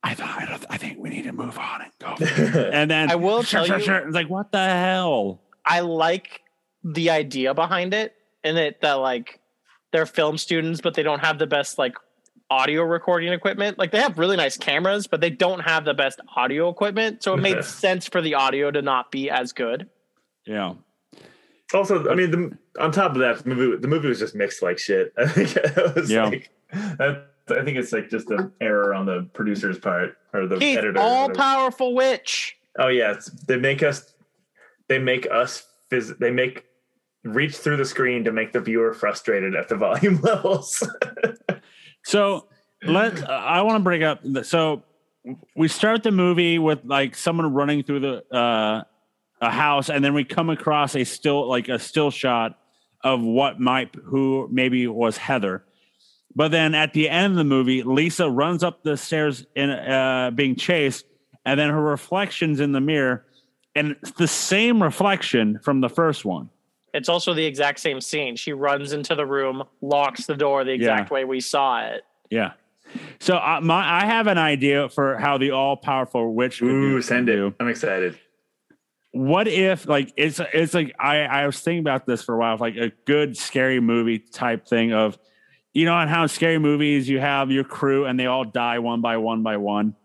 I thought I, don't- I think we need to move on and go. And then I will sure, tell sure, you- sure. It's like what the hell? I like the idea behind it, and it that like they're film students, but they don't have the best like audio recording equipment. Like they have really nice cameras, but they don't have the best audio equipment. So it made sense for the audio to not be as good. Yeah. Also, I mean, the, on top of that, the movie the movie was just mixed like shit. I think it was Yeah. like that, I think it's like just an error on the producer's part or the Keith, editor. all powerful witch. Oh yeah, they make us they make us phys- they make reach through the screen to make the viewer frustrated at the volume levels. So let uh, I want to bring up the, so we start the movie with like someone running through the uh, a house, and then we come across a still like a still shot of what might who maybe was Heather. But then at the end of the movie, Lisa runs up the stairs in uh, being chased, and then her reflections in the mirror, and it's the same reflection from the first one. It's also the exact same scene. She runs into the room, locks the door the exact way we saw it. Yeah. So uh, my I have an idea for how the all powerful witch. could Ooh, do- send do. it. I'm excited. What if like it's it's like I I was thinking about this for a while, like a good scary movie type thing of, you know, on how in scary movies you have your crew and they all die one by one by one.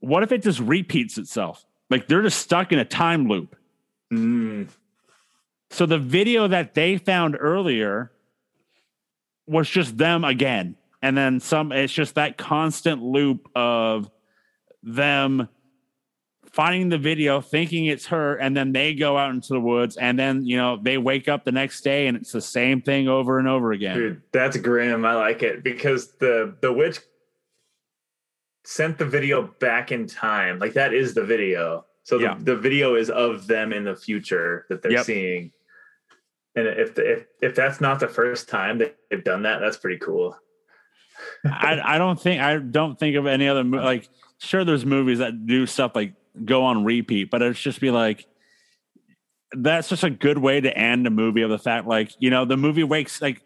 What if it just repeats itself? Like they're just stuck in a time loop. Mm. So the video that they found earlier was just them again. And then some, it's just that constant loop of them finding the video, thinking it's her, and then they go out into the woods, and then you know they wake up the next day, and it's the same thing over and over again. Dude, that's grim. I like it because the the witch sent the video back in time. Like that is the video. So the, Yeah. the video is of them in the future that they're Yep. seeing. And if, if if that's not the first time that they've done that, that's pretty cool. I, I don't think I don't think of any other like. Sure, there's movies that do stuff like go on repeat, but it's just be like that's just a good way to end a movie of the fact like you know the movie wakes like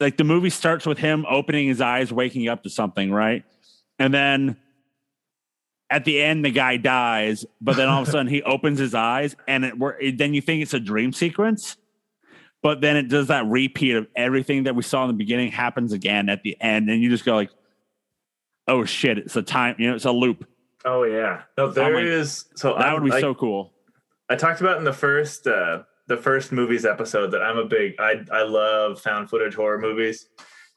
like the movie starts with him opening his eyes waking up to something right? And then at the end the guy dies but then all of a sudden he opens his eyes and it, it then you think it's a dream sequence but then it does that repeat of everything that we saw in the beginning happens again at the end and you just go like oh shit it's a time you know it's a loop Oh yeah. No, there is. So that I'm, would be like, so cool I talked about in the first uh the first movies episode that I'm a big I I love found footage horror movies.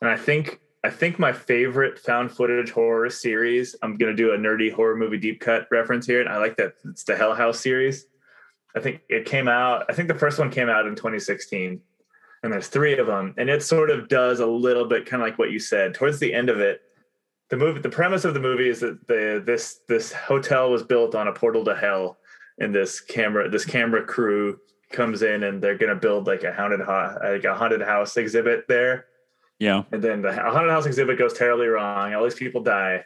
And I think I think my favorite found footage horror series, I'm gonna do a nerdy horror movie deep cut reference here. And I like that it's the Hell House series. I think it came out, I think the first one came out in 2016. And there's three of them. And it sort of does a little bit kind of like what you said. Towards the end of it, the movie the premise of the movie is that the this this hotel was built on a portal to hell and this camera this camera crew comes in and they're gonna build like a haunted ho- like a haunted house exhibit there. Yeah. And then the haunted house exhibit goes terribly wrong. All these people die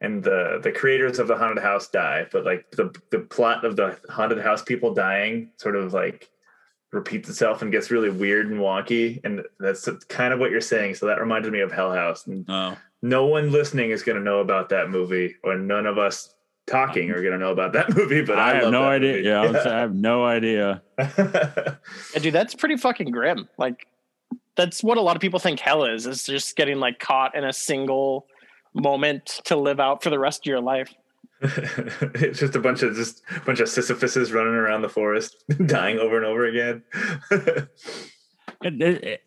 and the the creators of the haunted house die but like the the plot of the haunted house people dying sort of like repeats itself and gets really weird and wonky. And that's kind of what you're saying. So that reminded me of hell house. And oh no one listening is going to know about that movie, or none of us talking are going to know about that movie. But I, I, have no idea. movie. Yeah, I, would say I have no idea. Yeah, dude, that's pretty fucking grim. Like, that's what a lot of people think hell is, is just getting like caught in a single moment to live out for the rest of your life. it's just a bunch of just a bunch of Sisyphuses running around the forest, dying over and over again. It, it, it-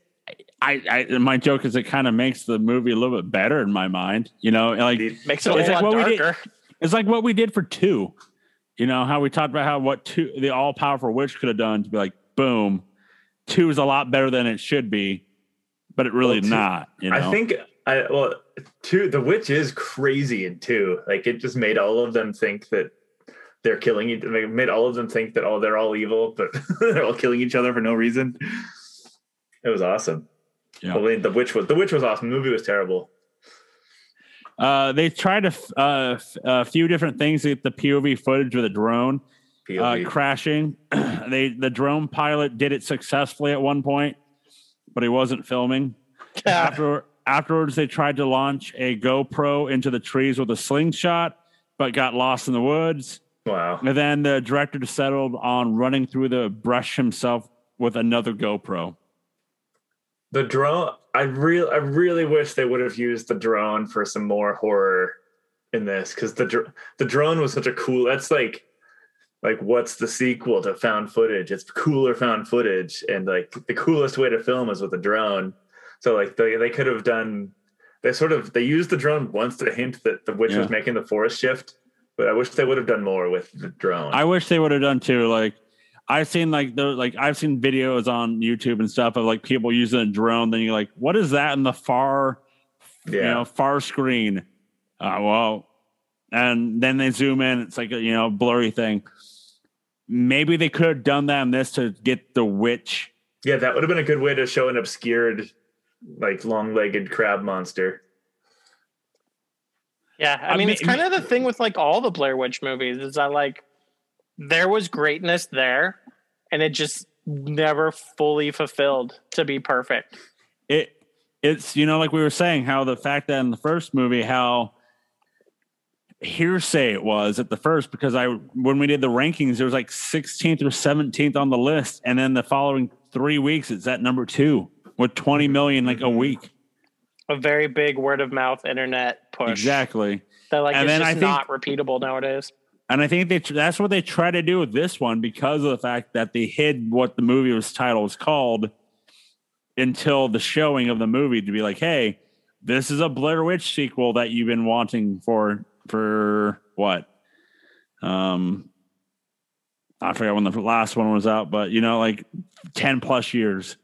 I, I, my joke is it kind of makes the movie a little bit better in my mind. You know, like Makes it a is it lot we did- darker. it's like what we did for two. You know how we talked about how what two the all powerful witch could have done to be like boom, two is a lot better than it should be, but it really Well, two- not. You know, I think I well, two. The witch is crazy in two. Like it just made all of them think that they're killing each. It made all of them think that oh, they're all evil, but they're all killing each other for no reason. It was awesome. Yeah. Well, the witch was the witch was awesome. The movie was terrible. uh, they tried a, f- uh, f- a few different things to get the POV footage with a drone. uh, crashing. they the drone pilot did it successfully at one point, but he wasn't filming. After afterwards, they tried to launch a GoPro into the trees with a slingshot, but got lost in the woods. wow. And then the director settled on running through the brush himself with another GoPro. The drone. I real. I really wish they would have used the drone for some more horror in this because the dr- the drone was such a cool. That's like like what's the sequel to found footage? It's cooler found footage, and like the coolest way to film is with a drone. So like they they could have done. They sort of they used the drone once to hint that the witch Yeah. was making the forest shift, but I wish they would have done more with the drone. I wish they would have done too. Like I've seen like the like I've seen videos on YouTube and stuff of like people using a drone. Then you're like, what is that in the far yeah. you know, far screen. Uh, well, and then they zoom in. It's like a you know blurry thing. Maybe they could have done that in this to get the witch. Yeah, that would have been a good way to show an obscured, like long-legged crab monster. Yeah, I I mean, mean- it's kind of the thing with like all the Blair Witch movies is that like there was greatness there, and it just never fully fulfilled to be perfect. It it's you know like we were saying how the fact that in the first movie how hearsay it was at the first because I when we did the rankings there was like 16th or 17th on the list and then the following three weeks it's at number two with 20 million like a mm-hmm. week A very big word of mouth internet push. exactly That like And then just I think- not repeatable nowadays. And I think they that's what they try to do with this one because of the fact that they hid what the movie was title was called until the showing of the movie to be like, hey, this is a Blair Witch sequel that you've been wanting for for what? Um I forgot when the last one was out, but you know, like 10 plus years.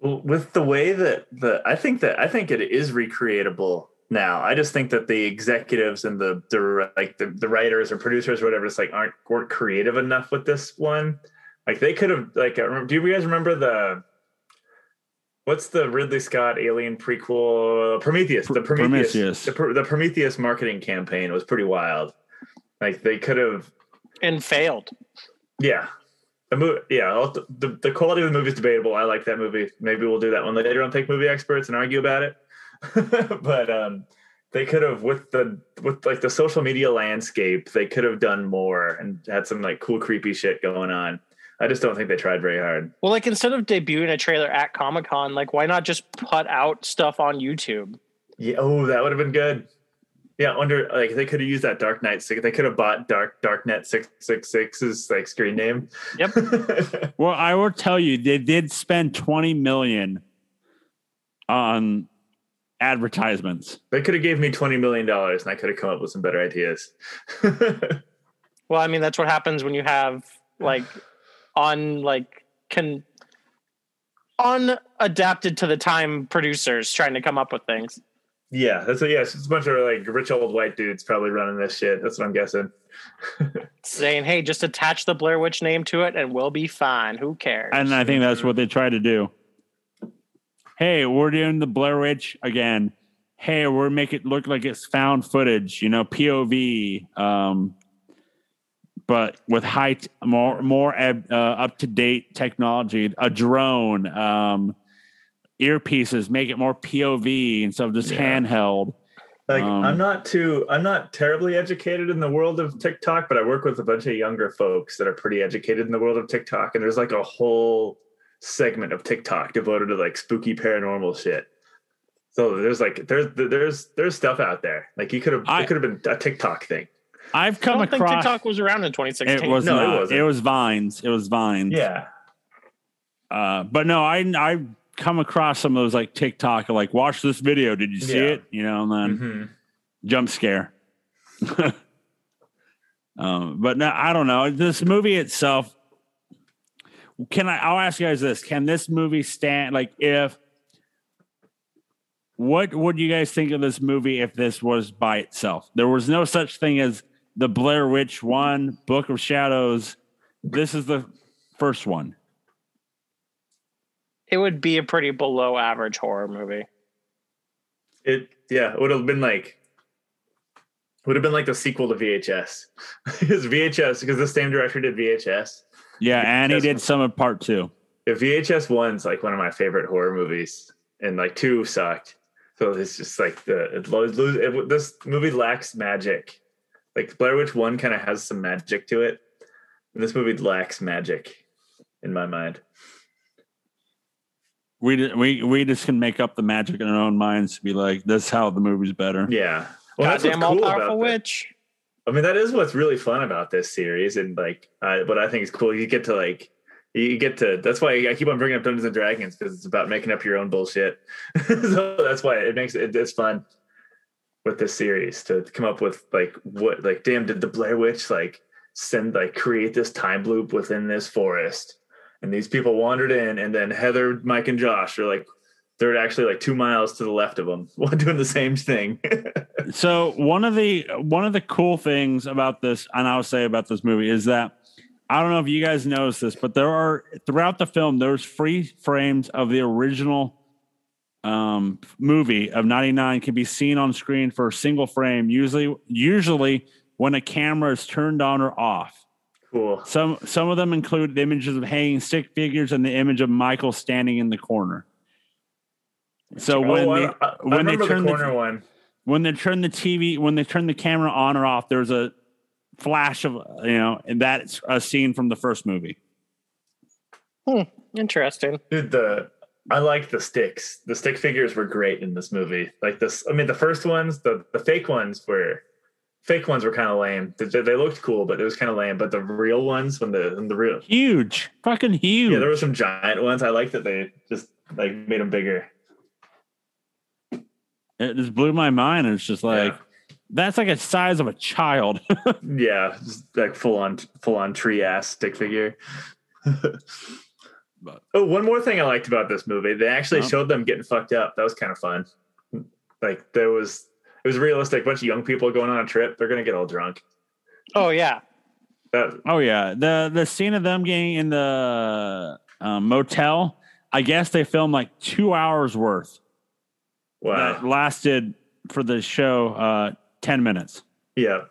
Well, with the way that the I think that I think it is recreatable now. I just think that the executives and the the like the, the writers or producers or whatever just like aren't weren't creative enough with this one. Like they could have like do you guys remember the what's the Ridley Scott alien prequel Prometheus the Prometheus, Prometheus. The, the Prometheus marketing campaign was pretty wild. Like they could have and failed. Yeah, the movie, yeah, the, the quality of the movie is debatable. I like that movie. Maybe we'll do that one later on. Take movie experts and argue about it. but um, they could have with the with like the social media landscape, they could have done more and had some like cool creepy shit going on. I just don't think they tried very hard. Well, like instead of debuting a trailer at Comic Con, like why not just put out stuff on YouTube? Yeah, oh, that would have been good. Yeah, under like they could have used that Darknet. They could have bought Dark Darknet six six six's like screen name. Yep. well, I will tell you, they did spend twenty million on advertisements. They could have gave me twenty million dollars, and I could have come up with some better ideas. well, I mean, that's what happens when you have like on like can unadapted to the time producers trying to come up with things. Yeah, that's a, yeah. It's a bunch of like rich old white dudes probably running this shit. That's what I'm guessing. Saying, "Hey, just attach the Blair Witch name to it, and we'll be fine. Who cares?" And I think that's what they try to do. Hey, we're doing the Blair Witch again. Hey, we're make it look like it's found footage. You know, POV. Um, but with high, t- more more uh, up to date technology, a drone. Um, earpieces, make it more POV instead of just yeah. handheld. Like um, I'm not too I'm not terribly educated in the world of TikTok, but I work with a bunch of younger folks that are pretty educated in the world of TikTok, and there's like a whole segment of TikTok devoted to like spooky paranormal shit. So there's like there's there's there's stuff out there. Like you could have it could have been a TikTok thing. I've come I don't across think TikTok was around in 2016. It was no, not. It, wasn't. it was Vines. It was Vines. Yeah. Uh, but no, I I come across some of those like TikTok, like watch this video. Did you see yeah. it? You know, and then mm-hmm. jump scare. um, but no, I don't know. This movie itself. Can I? I'll ask you guys this: Can this movie stand? Like, if what would you guys think of this movie if this was by itself? There was no such thing as the Blair Witch one, Book of Shadows. This is the first one it would be a pretty below average horror movie. It yeah, it would have been like would have been like the sequel to VHS. because VHS because the same director did VHS. Yeah, and he did some of part two. If VHS one's like one of my favorite horror movies, and like two sucked. So it's just like the it, it, this movie lacks magic. Like Blair Witch One kind of has some magic to it, and this movie lacks magic in my mind. We we we just can make up the magic in our own minds to be like, "That's how the movie's better." Yeah, well, goddamn all powerful witch. I mean, that is what's really fun about this series, and like, uh, what I think is cool. You get to like, you get to. That's why I keep on bringing up Dungeons and Dragons because it's about making up your own bullshit. so that's why it makes it it's fun with this series to come up with like what like damn did the Blair Witch like send like create this time loop within this forest and these people wandered in and then heather mike and josh are like they're actually like two miles to the left of them doing the same thing so one of the one of the cool things about this and i'll say about this movie is that i don't know if you guys noticed this but there are throughout the film there's free frames of the original um, movie of 99 can be seen on screen for a single frame usually usually when a camera is turned on or off Cool. Some some of them include the images of hanging stick figures and the image of Michael standing in the corner. So oh, when they I, when they turn the corner the, one when they turn the TV when they turn the camera on or off, there's a flash of you know, and that's a scene from the first movie. Hmm, interesting. Dude, the I like the sticks. The stick figures were great in this movie. Like this, I mean, the first ones, the the fake ones were fake ones were kind of lame. They, they, looked cool, but it was kind of lame. But the real ones, when the when the real huge, fucking huge. Yeah, there were some giant ones. I like that they just like made them bigger. It just blew my mind. It's just like Yeah. that's like a size of a child. Yeah, just like full on full on tree ass stick figure. But- oh, one more thing I liked about this movie, they actually showed them getting fucked up. That was kind of fun. Like there was it was realistic. A bunch of young people going on a trip, they're gonna get all drunk. Oh yeah. That, oh yeah, the the scene of them getting in the um, motel. I guess they filmed like two hours worth. That lasted for the show uh, ten minutes. Yeah.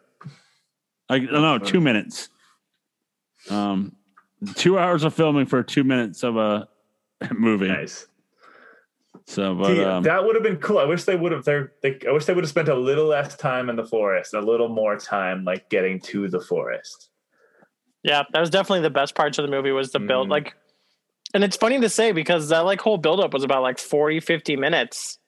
I don't know, two minutes. Um, two hours of filming for two minutes of a movie. Nice. So, but See, um, that would have been cool. I wish they would have. They, they, I wish they would have spent a little less time in the forest, a little more time like getting to the forest. Yeah, that was definitely the best parts of the movie was the build Mhm. like and it's funny to say because that like whole build up was about like 40 50 minutes.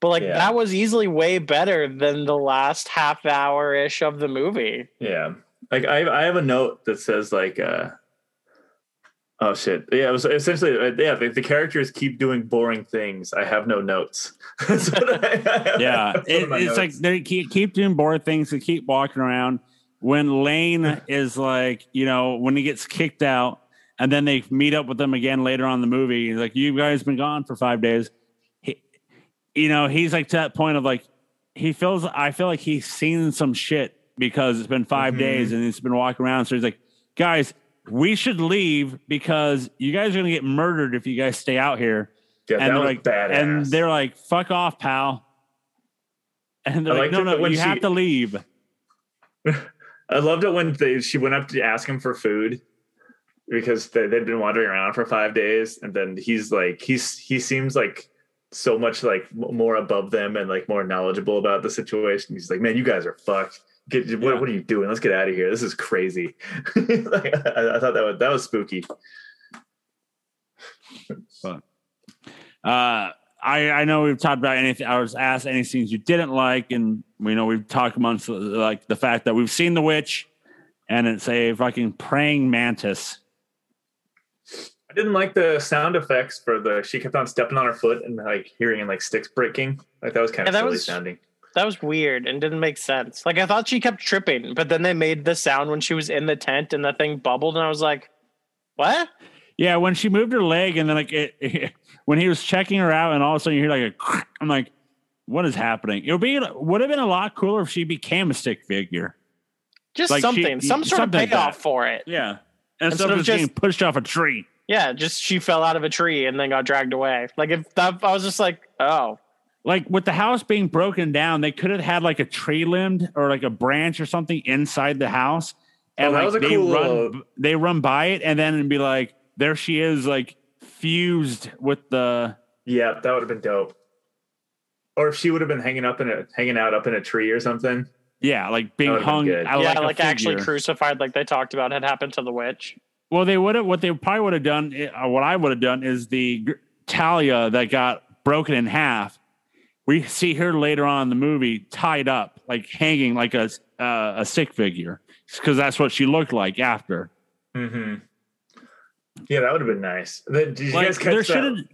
But like Yeah. that was easily way better than the last half hour ish of the movie. Yeah. Like I, I have a note that says like, uh, oh shit, yeah. It was essentially, uh, yeah. The, the characters keep doing boring things. I have no notes. That's what I- yeah, it, of my it's like they keep, keep doing boring things. They keep walking around. When Lane is like, you know, when he gets kicked out, and then they meet up with them again later on in the movie. He's like, "You guys been gone for five days." You know, he's like to that point of like, he feels. I feel like he's seen some shit because it's been 5 Mhm. days and he's been walking around. So he's like, "Guys, we should leave because you guys are gonna get murdered if you guys stay out here." yeah, and they're like, badass. and they're like, "Fuck off, pal." And they're I like, "No, no, you she- have to leave." I loved it when they, she went up to ask him for food because they, they'd been wandering around for five days, and then he's like, he's he seems like so much like more above them and like more knowledgeable about the situation. He's like, man, you guys are fucked. Get, Yeah. what, what are you doing? Let's get out of here. This is crazy. like, I, I thought that was that was spooky. Uh, I I know we've talked about anything. I was asked any scenes you didn't like, and we know we've talked amongst like the fact that we've seen the witch, and it's a fucking praying mantis. I didn't like the sound effects for the. She kept on stepping on her foot and like hearing like sticks breaking. Like that was kind Yeah, of that silly was- sounding. That was weird and didn't make sense. Like I thought she kept tripping, but then they made the sound when she was in the tent and the thing bubbled and I was like, "What?" Yeah, when she moved her leg, and then like it, when he was checking her out, and all of a sudden you hear like a, I'm like, what is happening? It would be would have been a lot cooler if she became a stick figure. Just Like she- something, some sort something of like payoff for it. Yeah, Instead instead of of just getting just- pushed off a tree. Yeah, just she fell out of a tree and then got dragged away. Like if that, I was just like, "Oh, like with the house being broken down, they could have had like a tree limbed or like a branch or something inside the house, oh, and Oh, that like was a they cool run little- they run by it, and then it'd be like there she is, like fused with the Yeah, that would have been dope. Or if she would have been hanging up in a hanging out up in a tree or something. yeah, like being That been hung out yeah, like, like, actually crucified, like they talked about had happened to the witch." Well, they would have. What they probably would have done, uh, what I would have done, is the Talia that got broken in half. We see her later on in the movie tied up, like hanging like a uh, a sick figure, because that's what she looked like after. Mm-hmm. Yeah, that would have been nice. Did you Like guys catch should that? have.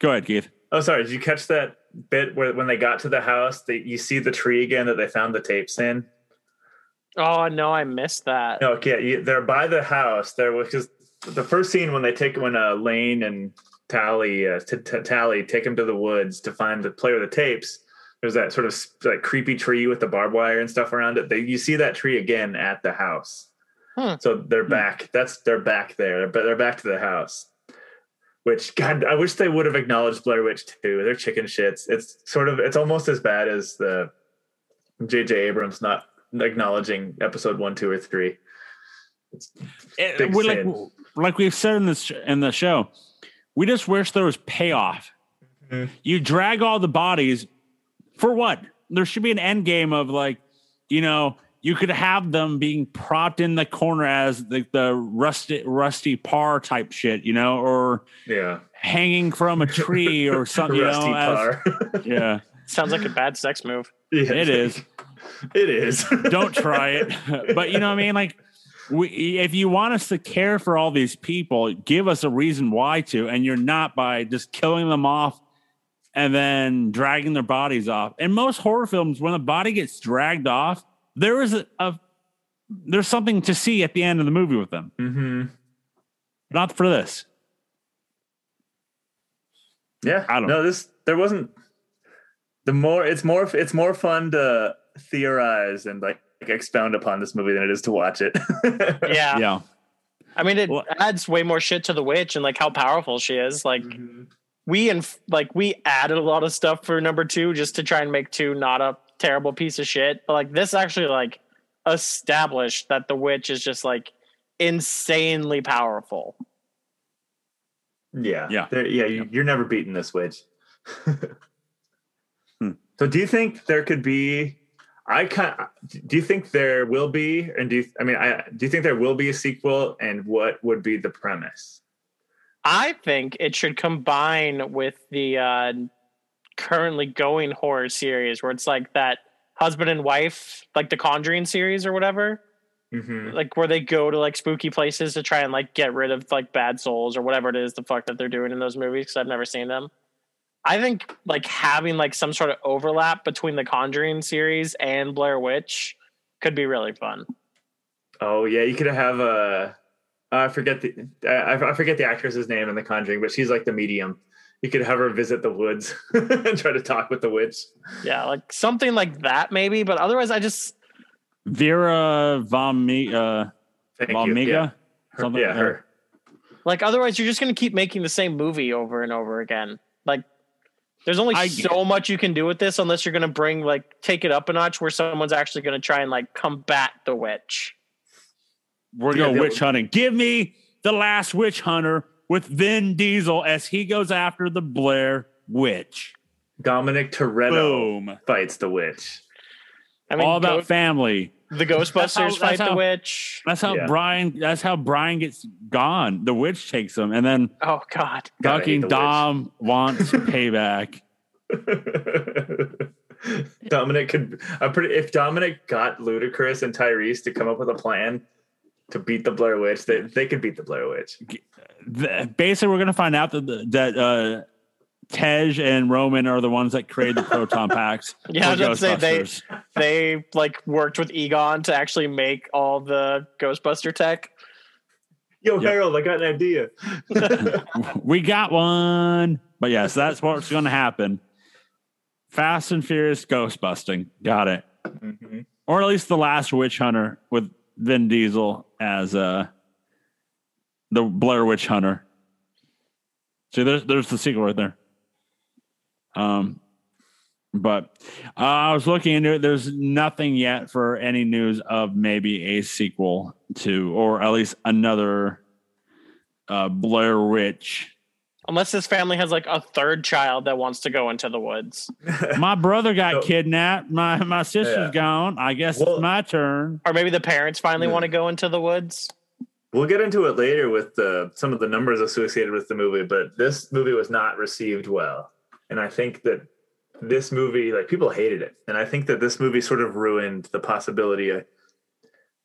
Go ahead, Keith. Oh, sorry. Did you catch that bit where when they got to the house, they, you see the tree again that they found the tapes in? Oh no, I missed that. No, okay, you, they're by the house. There was because the first scene when they take when uh, Lane and Tally uh, t- t- Tally take him to the woods to find the player of the tapes. There's that sort of like creepy tree with the barbed wire and stuff around it. They, you see that tree again at the house. Hmm. So they're back. That's they're back there, but they're back to the house. Which God, I wish they would have acknowledged Blair Witch too. They're chicken shits. It's sort of it's almost as bad as the J.J. Abrams not acknowledging episode one, two, or three. It's It- we're like like we've said in this in the show, we just wish there was payoff. Mhm. You drag all the bodies for what? There should be an end game of like, you know, you could have them being propped in the corner as the, the rusty rusty par type shit, you know, or yeah, hanging from a tree or something. You rusty know, as- par. yeah, Sounds like a bad sex move. Yeah, it is. It is. Don't try it. but you know what I mean? Like we if you want us to care for all these people, give us a reason why to, and you're not by just killing them off and then dragging their bodies off. In most horror films, when a body gets dragged off, there is a, a there's something to see at the end of the movie with them. Mm-hmm. Not for this. Yeah, I don't know. This there wasn't. The more it's more it's more fun to theorize and like expound upon this movie than it is to watch it. Yeah. Yeah. I mean, it Well- adds way more shit to the witch and like how powerful she is. Like Mhm. we and like we added a lot of stuff for number two just to try and make two not a terrible piece of shit. But like this actually like established that the witch is just like insanely powerful. Yeah, Yeah. There- yeah. You, You're never beating this witch. Hmm. So, do you think there could be? I kind. Do you think there will be? And do you? I mean, I do you think there will be a sequel? And what would be the premise? I think it should combine with the uh, currently going horror series where it's like that husband and wife, like the Conjuring series or whatever. Mm-hmm. like where they go to like spooky places to try and like get rid of like bad souls or whatever it is the fuck that they're doing in those movies because I've never seen them. I think like having like some sort of overlap between the Conjuring series and Blair Witch could be really fun. Oh yeah, you could have a. I forget the I, I forget the actress's name in The Conjuring, but she's like the medium. You could have her visit the woods and try to talk with the witch. Yeah, like something like that maybe, but otherwise I just Vera Von uh, Thank Von Yeah, her, Something yeah, like her. like otherwise you're just going to keep making the same movie over and over again. Like there's only I- so much you can do with this unless you're going to bring like take it up a notch where someone's actually going to try and like combat the witch. We're going they'll- witch hunting. Give me the last witch hunter with Vin Diesel as he goes after the Blair witch. Dominic Toretto Boom. fights the witch. I mean, All about go- family. The That's Ghostbusters how- fight that's the witch. That's how Yeah. Brian. That's how Brian gets gone. The witch takes him, and then Oh God, God, fucking the witch. Dom wants payback. Dominic could. I'm pretty. If Dominic got Ludacris and Tyrese to come up with a plan to beat the Blair Witch, they they could beat the Blair Witch. The- basically, we're gonna find out that the, that uh, Tej and Roman are the ones that created the proton packs. Yeah, I was about to say, they they like worked with Egon to actually make all the Ghostbuster tech. Yo, Yep. Harold, I got an idea. we got one. But yes, that's what's going to happen. Fast and Furious ghost busting. Got it. Mhm. Or at least the last witch hunter with Vin Diesel as uh the Blair Witch Hunter. See, there's there's the sequel right there. Um, but uh, I was looking into it. There's nothing yet for any news of maybe a sequel to, or at least another uh, Blair Witch. Unless this family has like a third child that wants to go into the woods, My brother got So- kidnapped. My my sister's Yeah. gone. I guess Well- it's my turn. or maybe the parents finally Yeah. want to go into the woods. We'll get into it later with the, some of the numbers associated with the movie, but this movie was not received well, and I think that this movie, like people hated it, and I think that this movie sort of ruined the possibility. Of,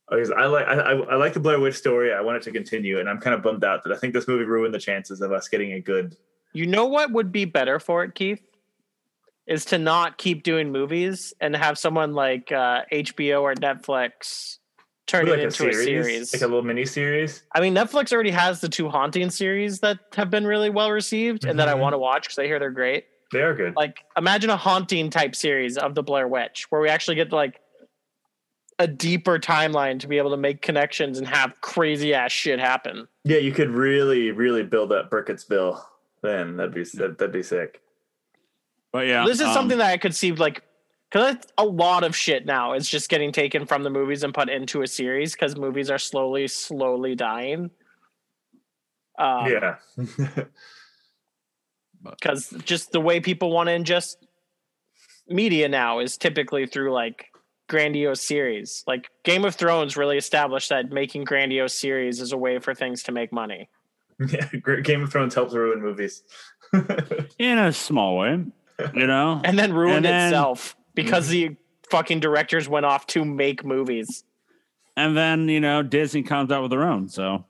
because I like I, I like the Blair Witch story. I want it to continue, and I'm kind of bummed out that I think this movie ruined the chances of us getting a good. You know what would be better for it, Keith? Is to not keep doing movies and have someone like uh, HBO or Netflix turn like it into a series. like a little mini series. I mean, Netflix already has the two haunting series that have been really well received and that I Mhm. want to watch because I hear they're great. They are good. Like, imagine a haunting type series of the Blair Witch where we actually get like a deeper timeline to be able to make connections and have crazy ass shit happen. Yeah, you could really, really build up Burkittsville. Then that'd be that, that'd be sick. But yeah, this is um, something that I could see like because a lot of shit now is just getting taken from the movies and put into a series because movies are slowly, slowly dying. Um, yeah. because just the way people want to ingest media now is typically through like grandiose series. Like Game of Thrones really established that making grandiose series is a way for things to make money. yeah. Game of Thrones helps ruin movies. in a small way, you know. And then ruined And then- itself because the fucking directors went off to make movies. and then you know Disney comes out with their own. So,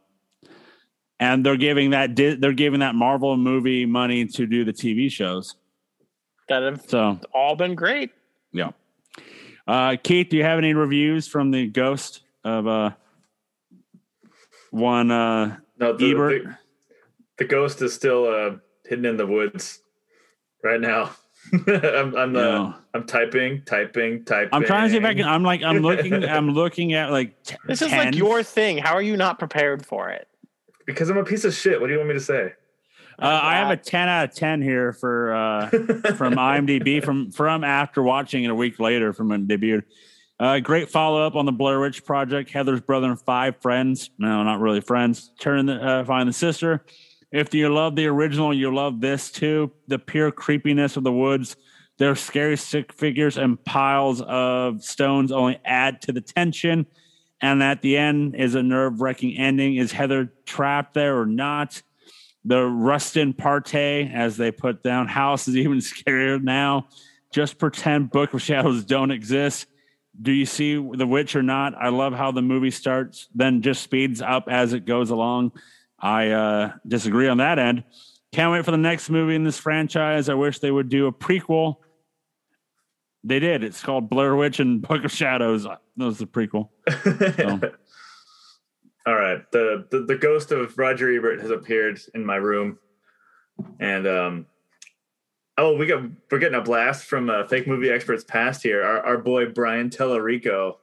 and they're giving that they're giving that Marvel movie money to do the TV shows. That have So, all been great. yeah. Uh, Keith, do you have any reviews from the Ghost of uh one uh No, the, Ebert? the, the ghost is still uh, hidden in the woods right now. I'm I'm, uh, No. I'm typing, typing, typing. I'm trying to see if I can. I'm like I'm looking. I'm looking at like t- This is like your thing. How are you not prepared for it? because I'm a piece of shit. What do you want me to say? Uh, I have a 10 out of 10 here for uh, from IMDb from from after watching it a week later from when it debuted. Uh, great follow up on the Blair Witch Project. Heather's brother and five friends. No, not really friends. Turn the uh, find the sister. If you love the original, you love this too. The pure creepiness of the woods. Their scary stick figures and piles of stones only add to the tension. And at the end is a nerve wracking ending. Is Heather trapped there or not? The Rustin Partey, as they put down, house is even scarier now. Just pretend Book of Shadows don't exist. Do you see the witch or not? I love how the movie starts, then just speeds up as it goes along. I uh, disagree on that end. Can't wait for the next movie in this franchise. I wish they would do a prequel. They did. It's called Blair Witch and Book of Shadows. That was the prequel. All right. The, the the ghost of Roger Ebert has appeared in my room, and um, oh, we got we're getting a blast from uh, fake movie experts past here. Our our boy Brian Tallerico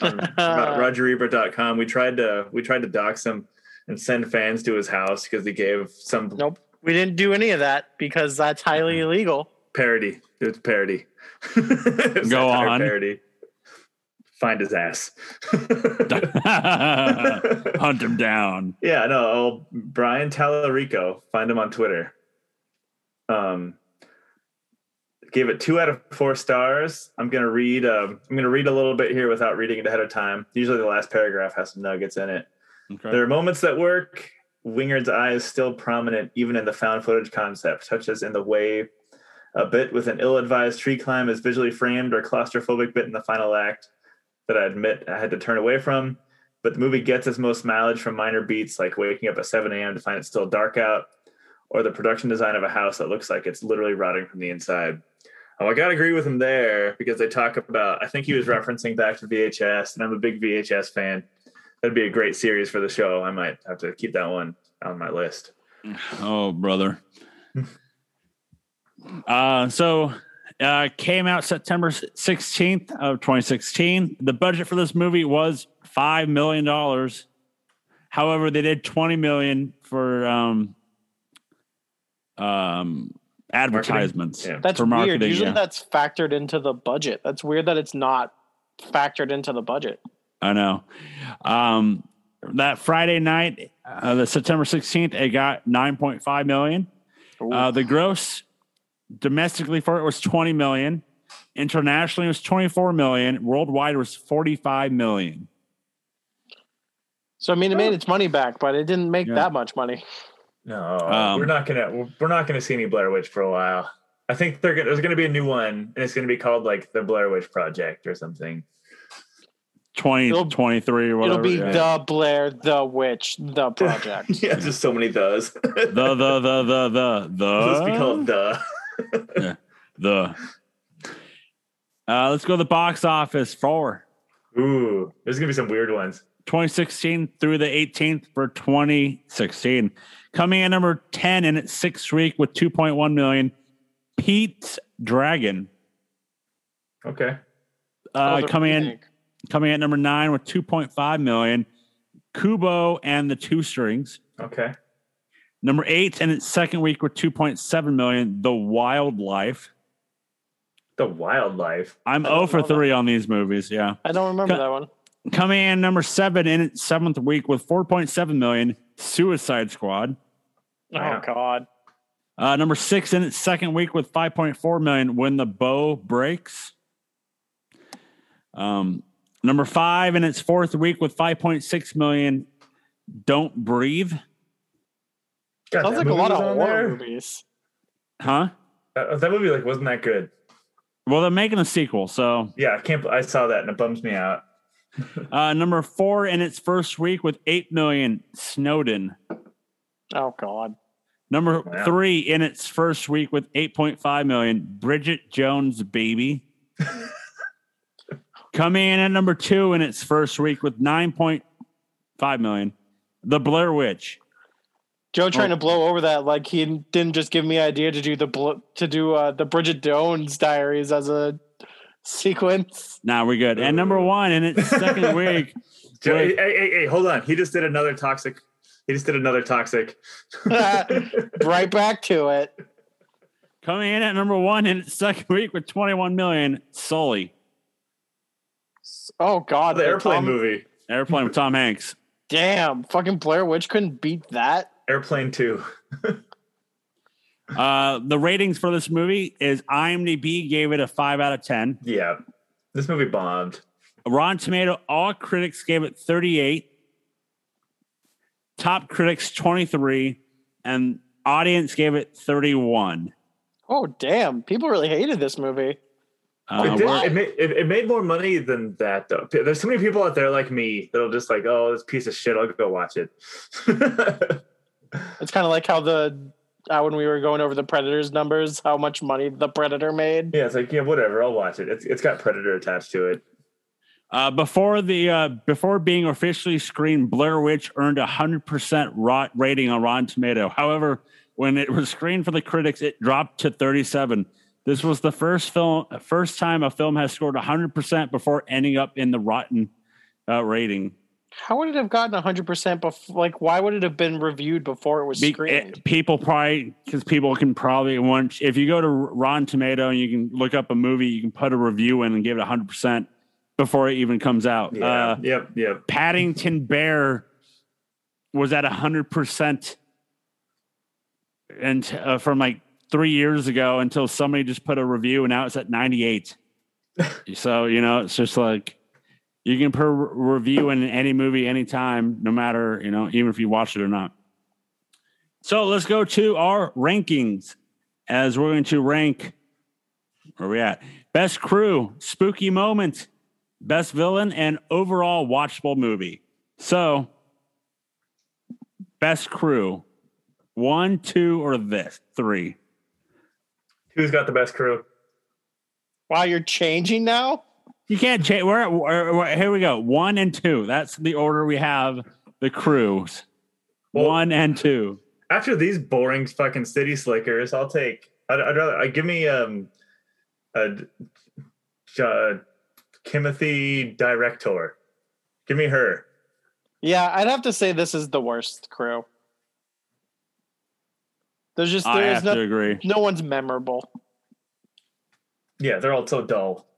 on Ro- RogerEbert.com. We tried to we tried to dox him and send fans to his house because he gave some Nope. We didn't do any of that because that's highly illegal. parody. It's parody. It's Go on. Parody. Find his ass. Hunt him down. Yeah, no, Brian Tallerico. Find him on Twitter. Um, gave it two out of four stars. I'm gonna read. Um, I'm gonna read a little bit here without reading it ahead of time. Usually, the last paragraph has some nuggets in it. Okay. There are moments that work. Wingard's eye is still prominent, even in the found footage concept, such as in the way a bit with an ill-advised tree climb is visually framed, or claustrophobic bit in the final act that I admit I had to turn away from. But the movie gets its most mileage from minor beats, like waking up at 7 a.m. to find it still dark out, or the production design of a house that looks like it's literally rotting from the inside. Oh, I gotta agree with him there because they talk about. I think he was referencing back to VHS, and I'm a big VHS fan. That'd be a great series for the show. I might have to keep that one on my list. Oh, brother. uh, so uh, came out September 16th of 2016. The budget for this movie was $5 million. However, they did 20 million for um, um, advertisements. Yeah. That's for weird. marketing, Usually yeah. that's factored into the budget. That's weird that it's not factored into the budget. I know. Um, that Friday night, uh, the September 16th, it got 9.5 million. Uh, the gross domestically for it was 20 million. Internationally, it was 24 million. Worldwide, it was 45 million. so I mean, it made its money back, but it didn't make Yeah. that much money. No, Um, we're not gonna we're not gonna see any Blair Witch for a while. I think they're gonna, there's gonna be a new one, and it's gonna be called like the Blair Witch Project or something. 2023 or whatever. It'll be yeah. the Blair, the Witch, the project. yeah, just so many does. the, the, the, the, the, the. Let's be called the. the. Uh, let's go to the box office for Ooh, there's gonna be some weird ones. 2016 through the 18th for 2016. Coming in number 10 in its sixth week with 2.1 million. Pete's Dragon. Okay. Uh, coming in remake. Coming at number nine with 2.5 million. Kubo and the Two Strings. Okay. Number eight in its second week with 2.7 million. The Wild Life. The wildlife. I'm I 0 for know that. 3 on these movies. Yeah. I don't remember Cut- that one. Coming in number seven in its seventh week with 4.7 million. Suicide Squad. Wow. Oh God. Uh, number six in its second week with 5.4 million. When the Bough Breaks. Um, number five in its fourth week with 5.6 million. Don't Breathe. God, Sounds like a lot of on horror there? movies. Huh? That, that movie like wasn't that good. Well, they're making a sequel, so Yeah, I can't. I saw that and it bums me out. Uh, number four in its first week with 8 million, Snowden. Oh God. Number Wow. three in its first week with 8.5 million, Bridget Jones' Baby. Coming in at number two in its first week with 9.5 million, The Blair Witch. Joe trying Oh. to blow over that like he didn't just give me idea to do the bl- to do uh, the Bridget Jones Diaries as a sequence. Now we're good. And number one in its second week, Joe, hey, hey, hey, hold on. He just did another toxic. He just did another toxic. right back to it. coming in at number one in its second week with 21 million, Sully. Oh God, the airplane Tom- movie, Airplane with Tom Hanks. Damn, fucking Blair Witch couldn't beat that. Airplane Two. Uh, the ratings for this movie is IMDb gave it a five out of 10. Yeah, this movie bombed. Rotten Tomato, all critics gave it 38. Top critics 23 and audience gave it 31. Oh damn, people really hated this movie. Uh, it, did, we're- it, made, it, it made more money than that though. There's so many people out there like me that'll just like, oh, this piece of shit. I'll go watch it. It's kind of like how the uh, when we were going over the Predators numbers, how much money the Predator made. yeah, it's like yeah, whatever. I'll watch it. It's it's got Predator attached to it. Uh, before the uh, before being officially screened, Blair Witch earned a hundred percent rot rating on Rotten Tomato. However, when it was screened for the critics, it dropped to thirty seven. This was the first film, first time a film has scored hundred percent before ending up in the Rotten uh, rating. How would it have gotten hundred percent? Before, like, why would it have been reviewed before it was Be- screened? it- people probably because people can probably once if you go to Rotten Tomato and you can look up a movie, you can put a review in and give it hundred percent before it even comes out. Yeah. Uh, yep. Yep. Paddington Bear was at hundred percent, and uh, from like three years ago until somebody just put a review, and now it's at ninety eight. so you know, it's just like you can put a review in any movie anytime, no matter you know, even if you watch it or not. So let's go to our rankings as we're going to rank. Where we at? Best crew, spooky moment, best villain, and overall watchable movie. So, best crew, one, two, or this three. Who's got the best crew? wow, you're changing now. You can't change. We're, we're, we're- here we go. One and two. That's the order we have the crews. Well- one and two. After these boring fucking city slickers, I'll take. I'd, I'd rather. I give me um, a, uh, Timothy Director. Give me her. Yeah, I'd have to say this is the worst crew. There's just I there is have no, to agree. no one's memorable. Yeah, they're all so dull.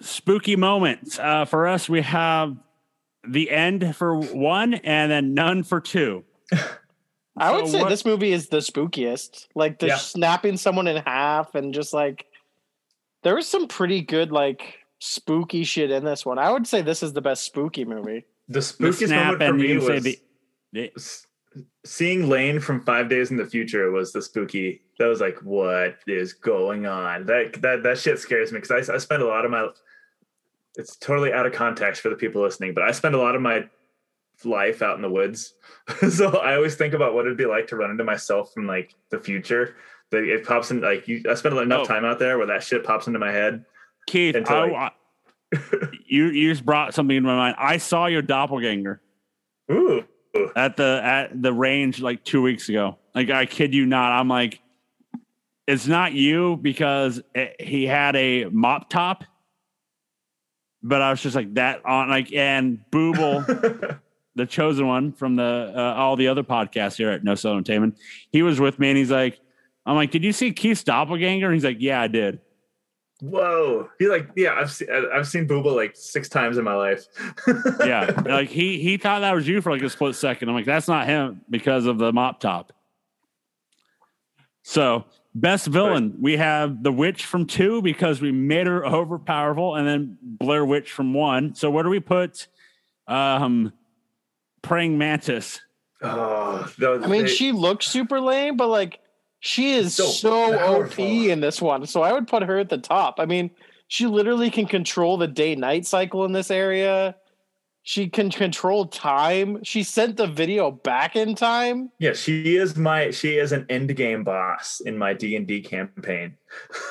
Spooky moments. Uh, for us, we have the end for one and then none for two. I would say what- this movie is the spookiest. Like the Yeah. snapping someone in half and just like there was some pretty good like spooky shit in this one. I would say this is the best spooky movie. The The spookiest snap moment for and me you say was the, the s- seeing Lane from Five Days in the Future was the spooky. That was like, what is going on? That that that shit scares me because I, I spend a lot of my. It's totally out of context for the people listening, but I spend a lot of my life out in the woods, so I always think about what it'd be like to run into myself from like the future. That it pops in like you. I spend enough Oh. time out there where that shit pops into my head. Keith, Until, I, like- I- you you just brought something into my mind. I saw your doppelganger Ooh, at the at the range like two weeks ago. Like I kid you not. I'm like, it's not you because it, he had a mop top, but I was just like that on like and Booble. the chosen one from the uh, all the other podcasts here at No Sell Entertainment. He was with me, and he's like, "I'm like, did you see Keith's doppelganger?" And he's like, "Yeah, I did." Whoa! He like, yeah, I've seen I've seen Booba like six times in my life. Yeah, like he he thought that was you for like a split second. I'm like, that's not him because of the mop top. So best villain, we have the witch from two because we made her overpowerful, and then Blair Witch from one. So where do we put um praying mantis? Oh, that was, I mean, they- she looks super lame, but like she is So so, OP in this one. So I would put her at the top. I mean, she literally can control the day night cycle in this area. She can control time. She sent the video back in time. Yeah, she is my she is an end game boss in my D and D campaign.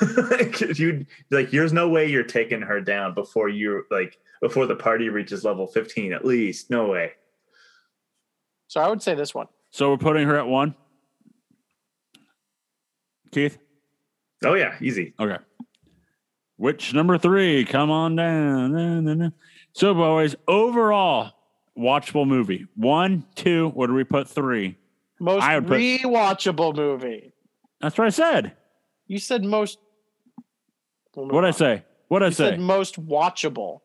you like, there's no way you're taking her down before you like before the party reaches level 15 at least. No way. So I would say this one. So we're putting her at one. Keith. Oh yeah, easy. Okay. Which number three? Come on down. So, boys, overall watchable movie. One, two. What do we put? Three. Most I would put- rewatchable movie. That's what I said. You said most. What I say? What I You say? said most watchable.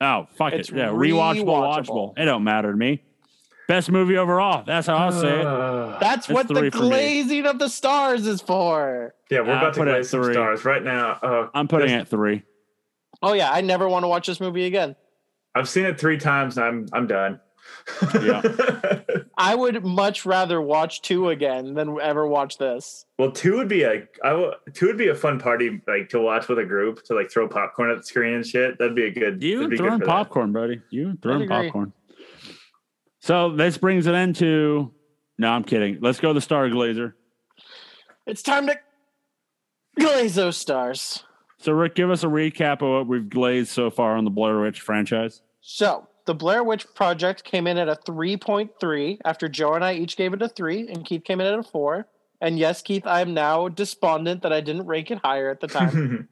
oh, fuck It's it. Yeah, rewatchable, rewatchable. watchable. It don't matter to me. Best movie overall. That's how I'll say it. Uh, That's That's what the three for me. glazing of the stars is for. yeah, we're I'll about to put it play some three. stars right now. Uh, I'm putting this- it three. Oh yeah, I never want to watch this movie again. I've seen it three times. And I'm I'm done. Yeah. I would much rather watch two again than ever watch this. well, two would be a I w- two would be a fun party like to watch with a group to like throw popcorn at the screen and shit. That'd be a good. You that'd be throwing good for that. popcorn, buddy. You throwing agree. popcorn. So this brings it into. No, I'm kidding. Let's go to the Star Glazer. It's time to glaze those stars. So Rick, give us a recap of what we've glazed so far on the Blair Witch franchise. So the Blair Witch Project came in at a 3.3 after Joe and I each gave it a three, and Keith came in at a four. And yes, Keith, I am now despondent that I didn't rank it higher at the time.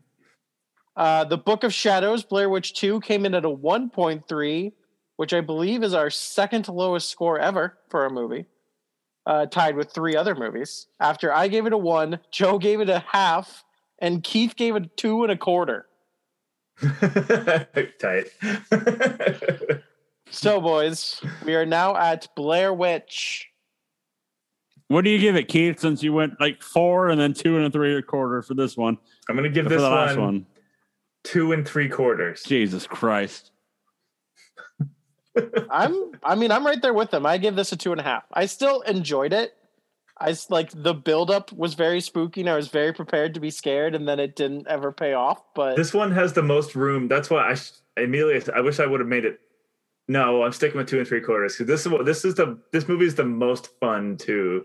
uh, the Book of Shadows, Blair Witch 2, came in at a 1.3, which I believe is our second lowest score ever for a movie, uh, tied with three other movies. After I gave it a one, Joe gave it a half, and Keith gave it two and a quarter. Tight. So, boys, we are now at Blair Witch. What do you give it, Keith? Since you went like four and then two and a three and a quarter for this one, I'm gonna give this the last one. two and three quarters. Jesus Christ! I'm, I mean, I'm right there with them. I give this a two and a half. I still enjoyed it. I like the buildup was very spooky, and I was very prepared to be scared, and then it didn't ever pay off. But This one has the most room. That's why I immediately I wish I would have made it. No, I'm sticking with two and three quarters because this is what this is the this movie is the most fun to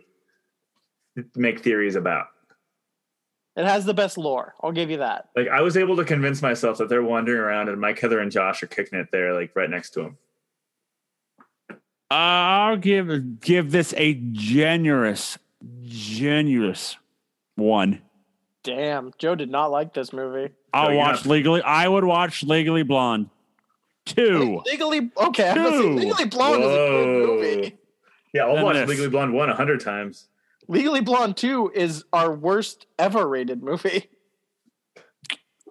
make theories about. it has the best lore. I'll give you that. Like I was able to convince myself that they're wandering around and Mike, Heather, and Josh are kicking it there, like right next to him. I'll give give this a generous, generous one. Damn, Joe did not like this movie. I'll watch not- legally. I would watch Legally Blonde. Two. Legally, okay, I'm gonna say Two. Legally Blonde is a good movie. Yeah, I'll Then watch this. Legally Blonde one a hundred times. Legally Blonde 2 is our worst ever rated movie.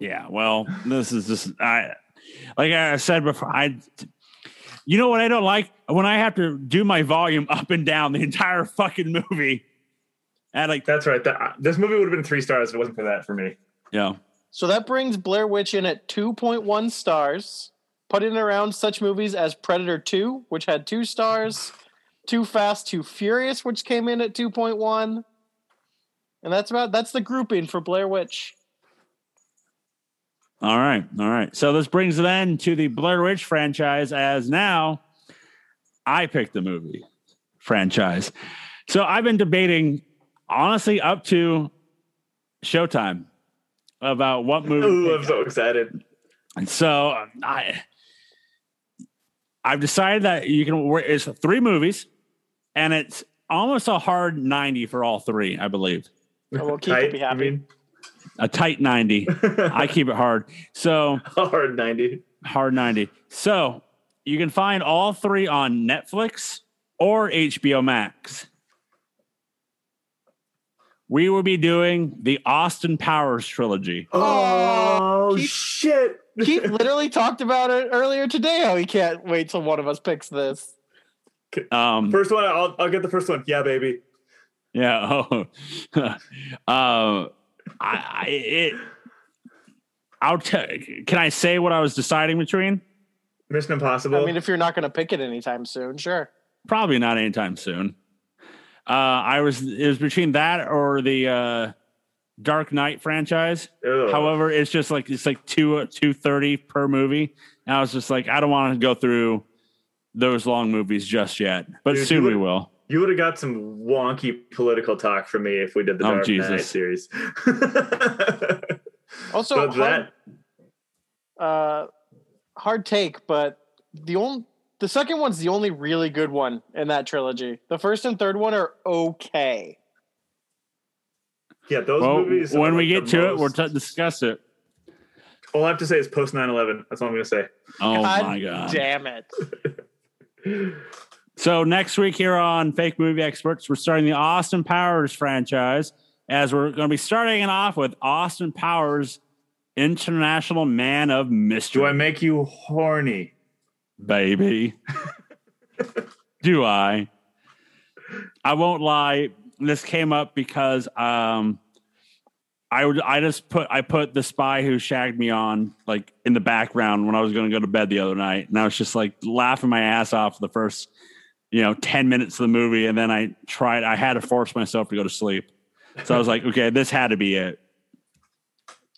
Yeah, well, this is just I like I said before. I, you know what I don't like when I have to do my volume up and down the entire fucking movie. And like, That's right. That, uh, this movie would have been three stars if it wasn't for that for me. yeah, So that brings Blair Witch in at 2.1 stars, putting around such movies as Predator 2, which had two stars, Too Fast, Too Furious, which came in at 2.1. And that's about that's the grouping for Blair Witch. all right, all right. So this brings it then to the Blair Witch franchise. As now, I picked the movie franchise. So I've been debating, honestly, up to Showtime about what movie. Ooh. I'm so excited. And so uh, I, I've decided that you can. It's three movies, and it's almost a hard ninety for all three. I believe And we'll keep it be you happy. mean? a tight ninety. I keep it hard. So hard ninety. hard ninety. So you can find all three on Netflix or HBO Max. We will be doing the Austin Powers trilogy. Oh, Keith- shit! Keith literally talked about it earlier today how he can't wait till one of us picks this. Um, First one, I'll, I'll get the first one. Yeah, baby. Yeah. Oh. uh, I, I it. I'll tell. Can I say what I was deciding between? Mission Impossible. I mean, if you're not going to pick it anytime soon, sure. Probably not anytime soon. Uh, I was. It was between that or the uh, Dark Knight franchise. Ugh. However, it's just like it's like two two thirty per movie, and I was just like, I don't want to go through those long movies just yet, but Dude, soon we will. you would have got some wonky political talk from me if we did the Oh, Dark Knight series. Also, but that uh, hard take, but the only the second one's the only really good one in that trilogy. The first and third one are okay. yeah, those Well, movies. are, when we like, get the to it, we'll most- t- discuss it. all I have to say is post 9-11. That's all I'm gonna say. Oh God my god! Damn it. So next week here on Fake Movie Experts, we're starting the Austin Powers franchise as we're going to be starting it off with Austin Powers, International Man of Mystery. Do I make you horny? baby. Do I? I won't lie. This came up because um, I would I just put I put the spy who shagged me on like in the background when I was going to go to bed the other night, and I was just like laughing my ass off the first you know ten minutes of the movie, and then I tried. I had to force myself to go to sleep. So I was like, okay, this had to be it.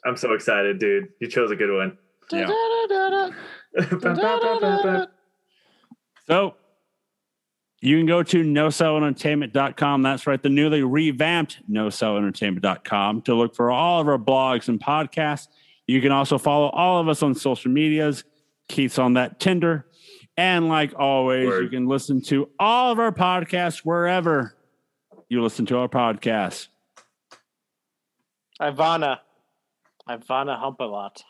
I'm so excited, dude. You chose a good one. Yeah. So you can go to nocellentertainment.com. That's right, the newly revamped nocellentertainment.com to look for all of our blogs and podcasts. You can also follow all of us on social medias. Keith's on that Tinder. And like always, Word. you can listen to all of our podcasts wherever you listen to our podcasts. Ivana. Ivana hump a lot.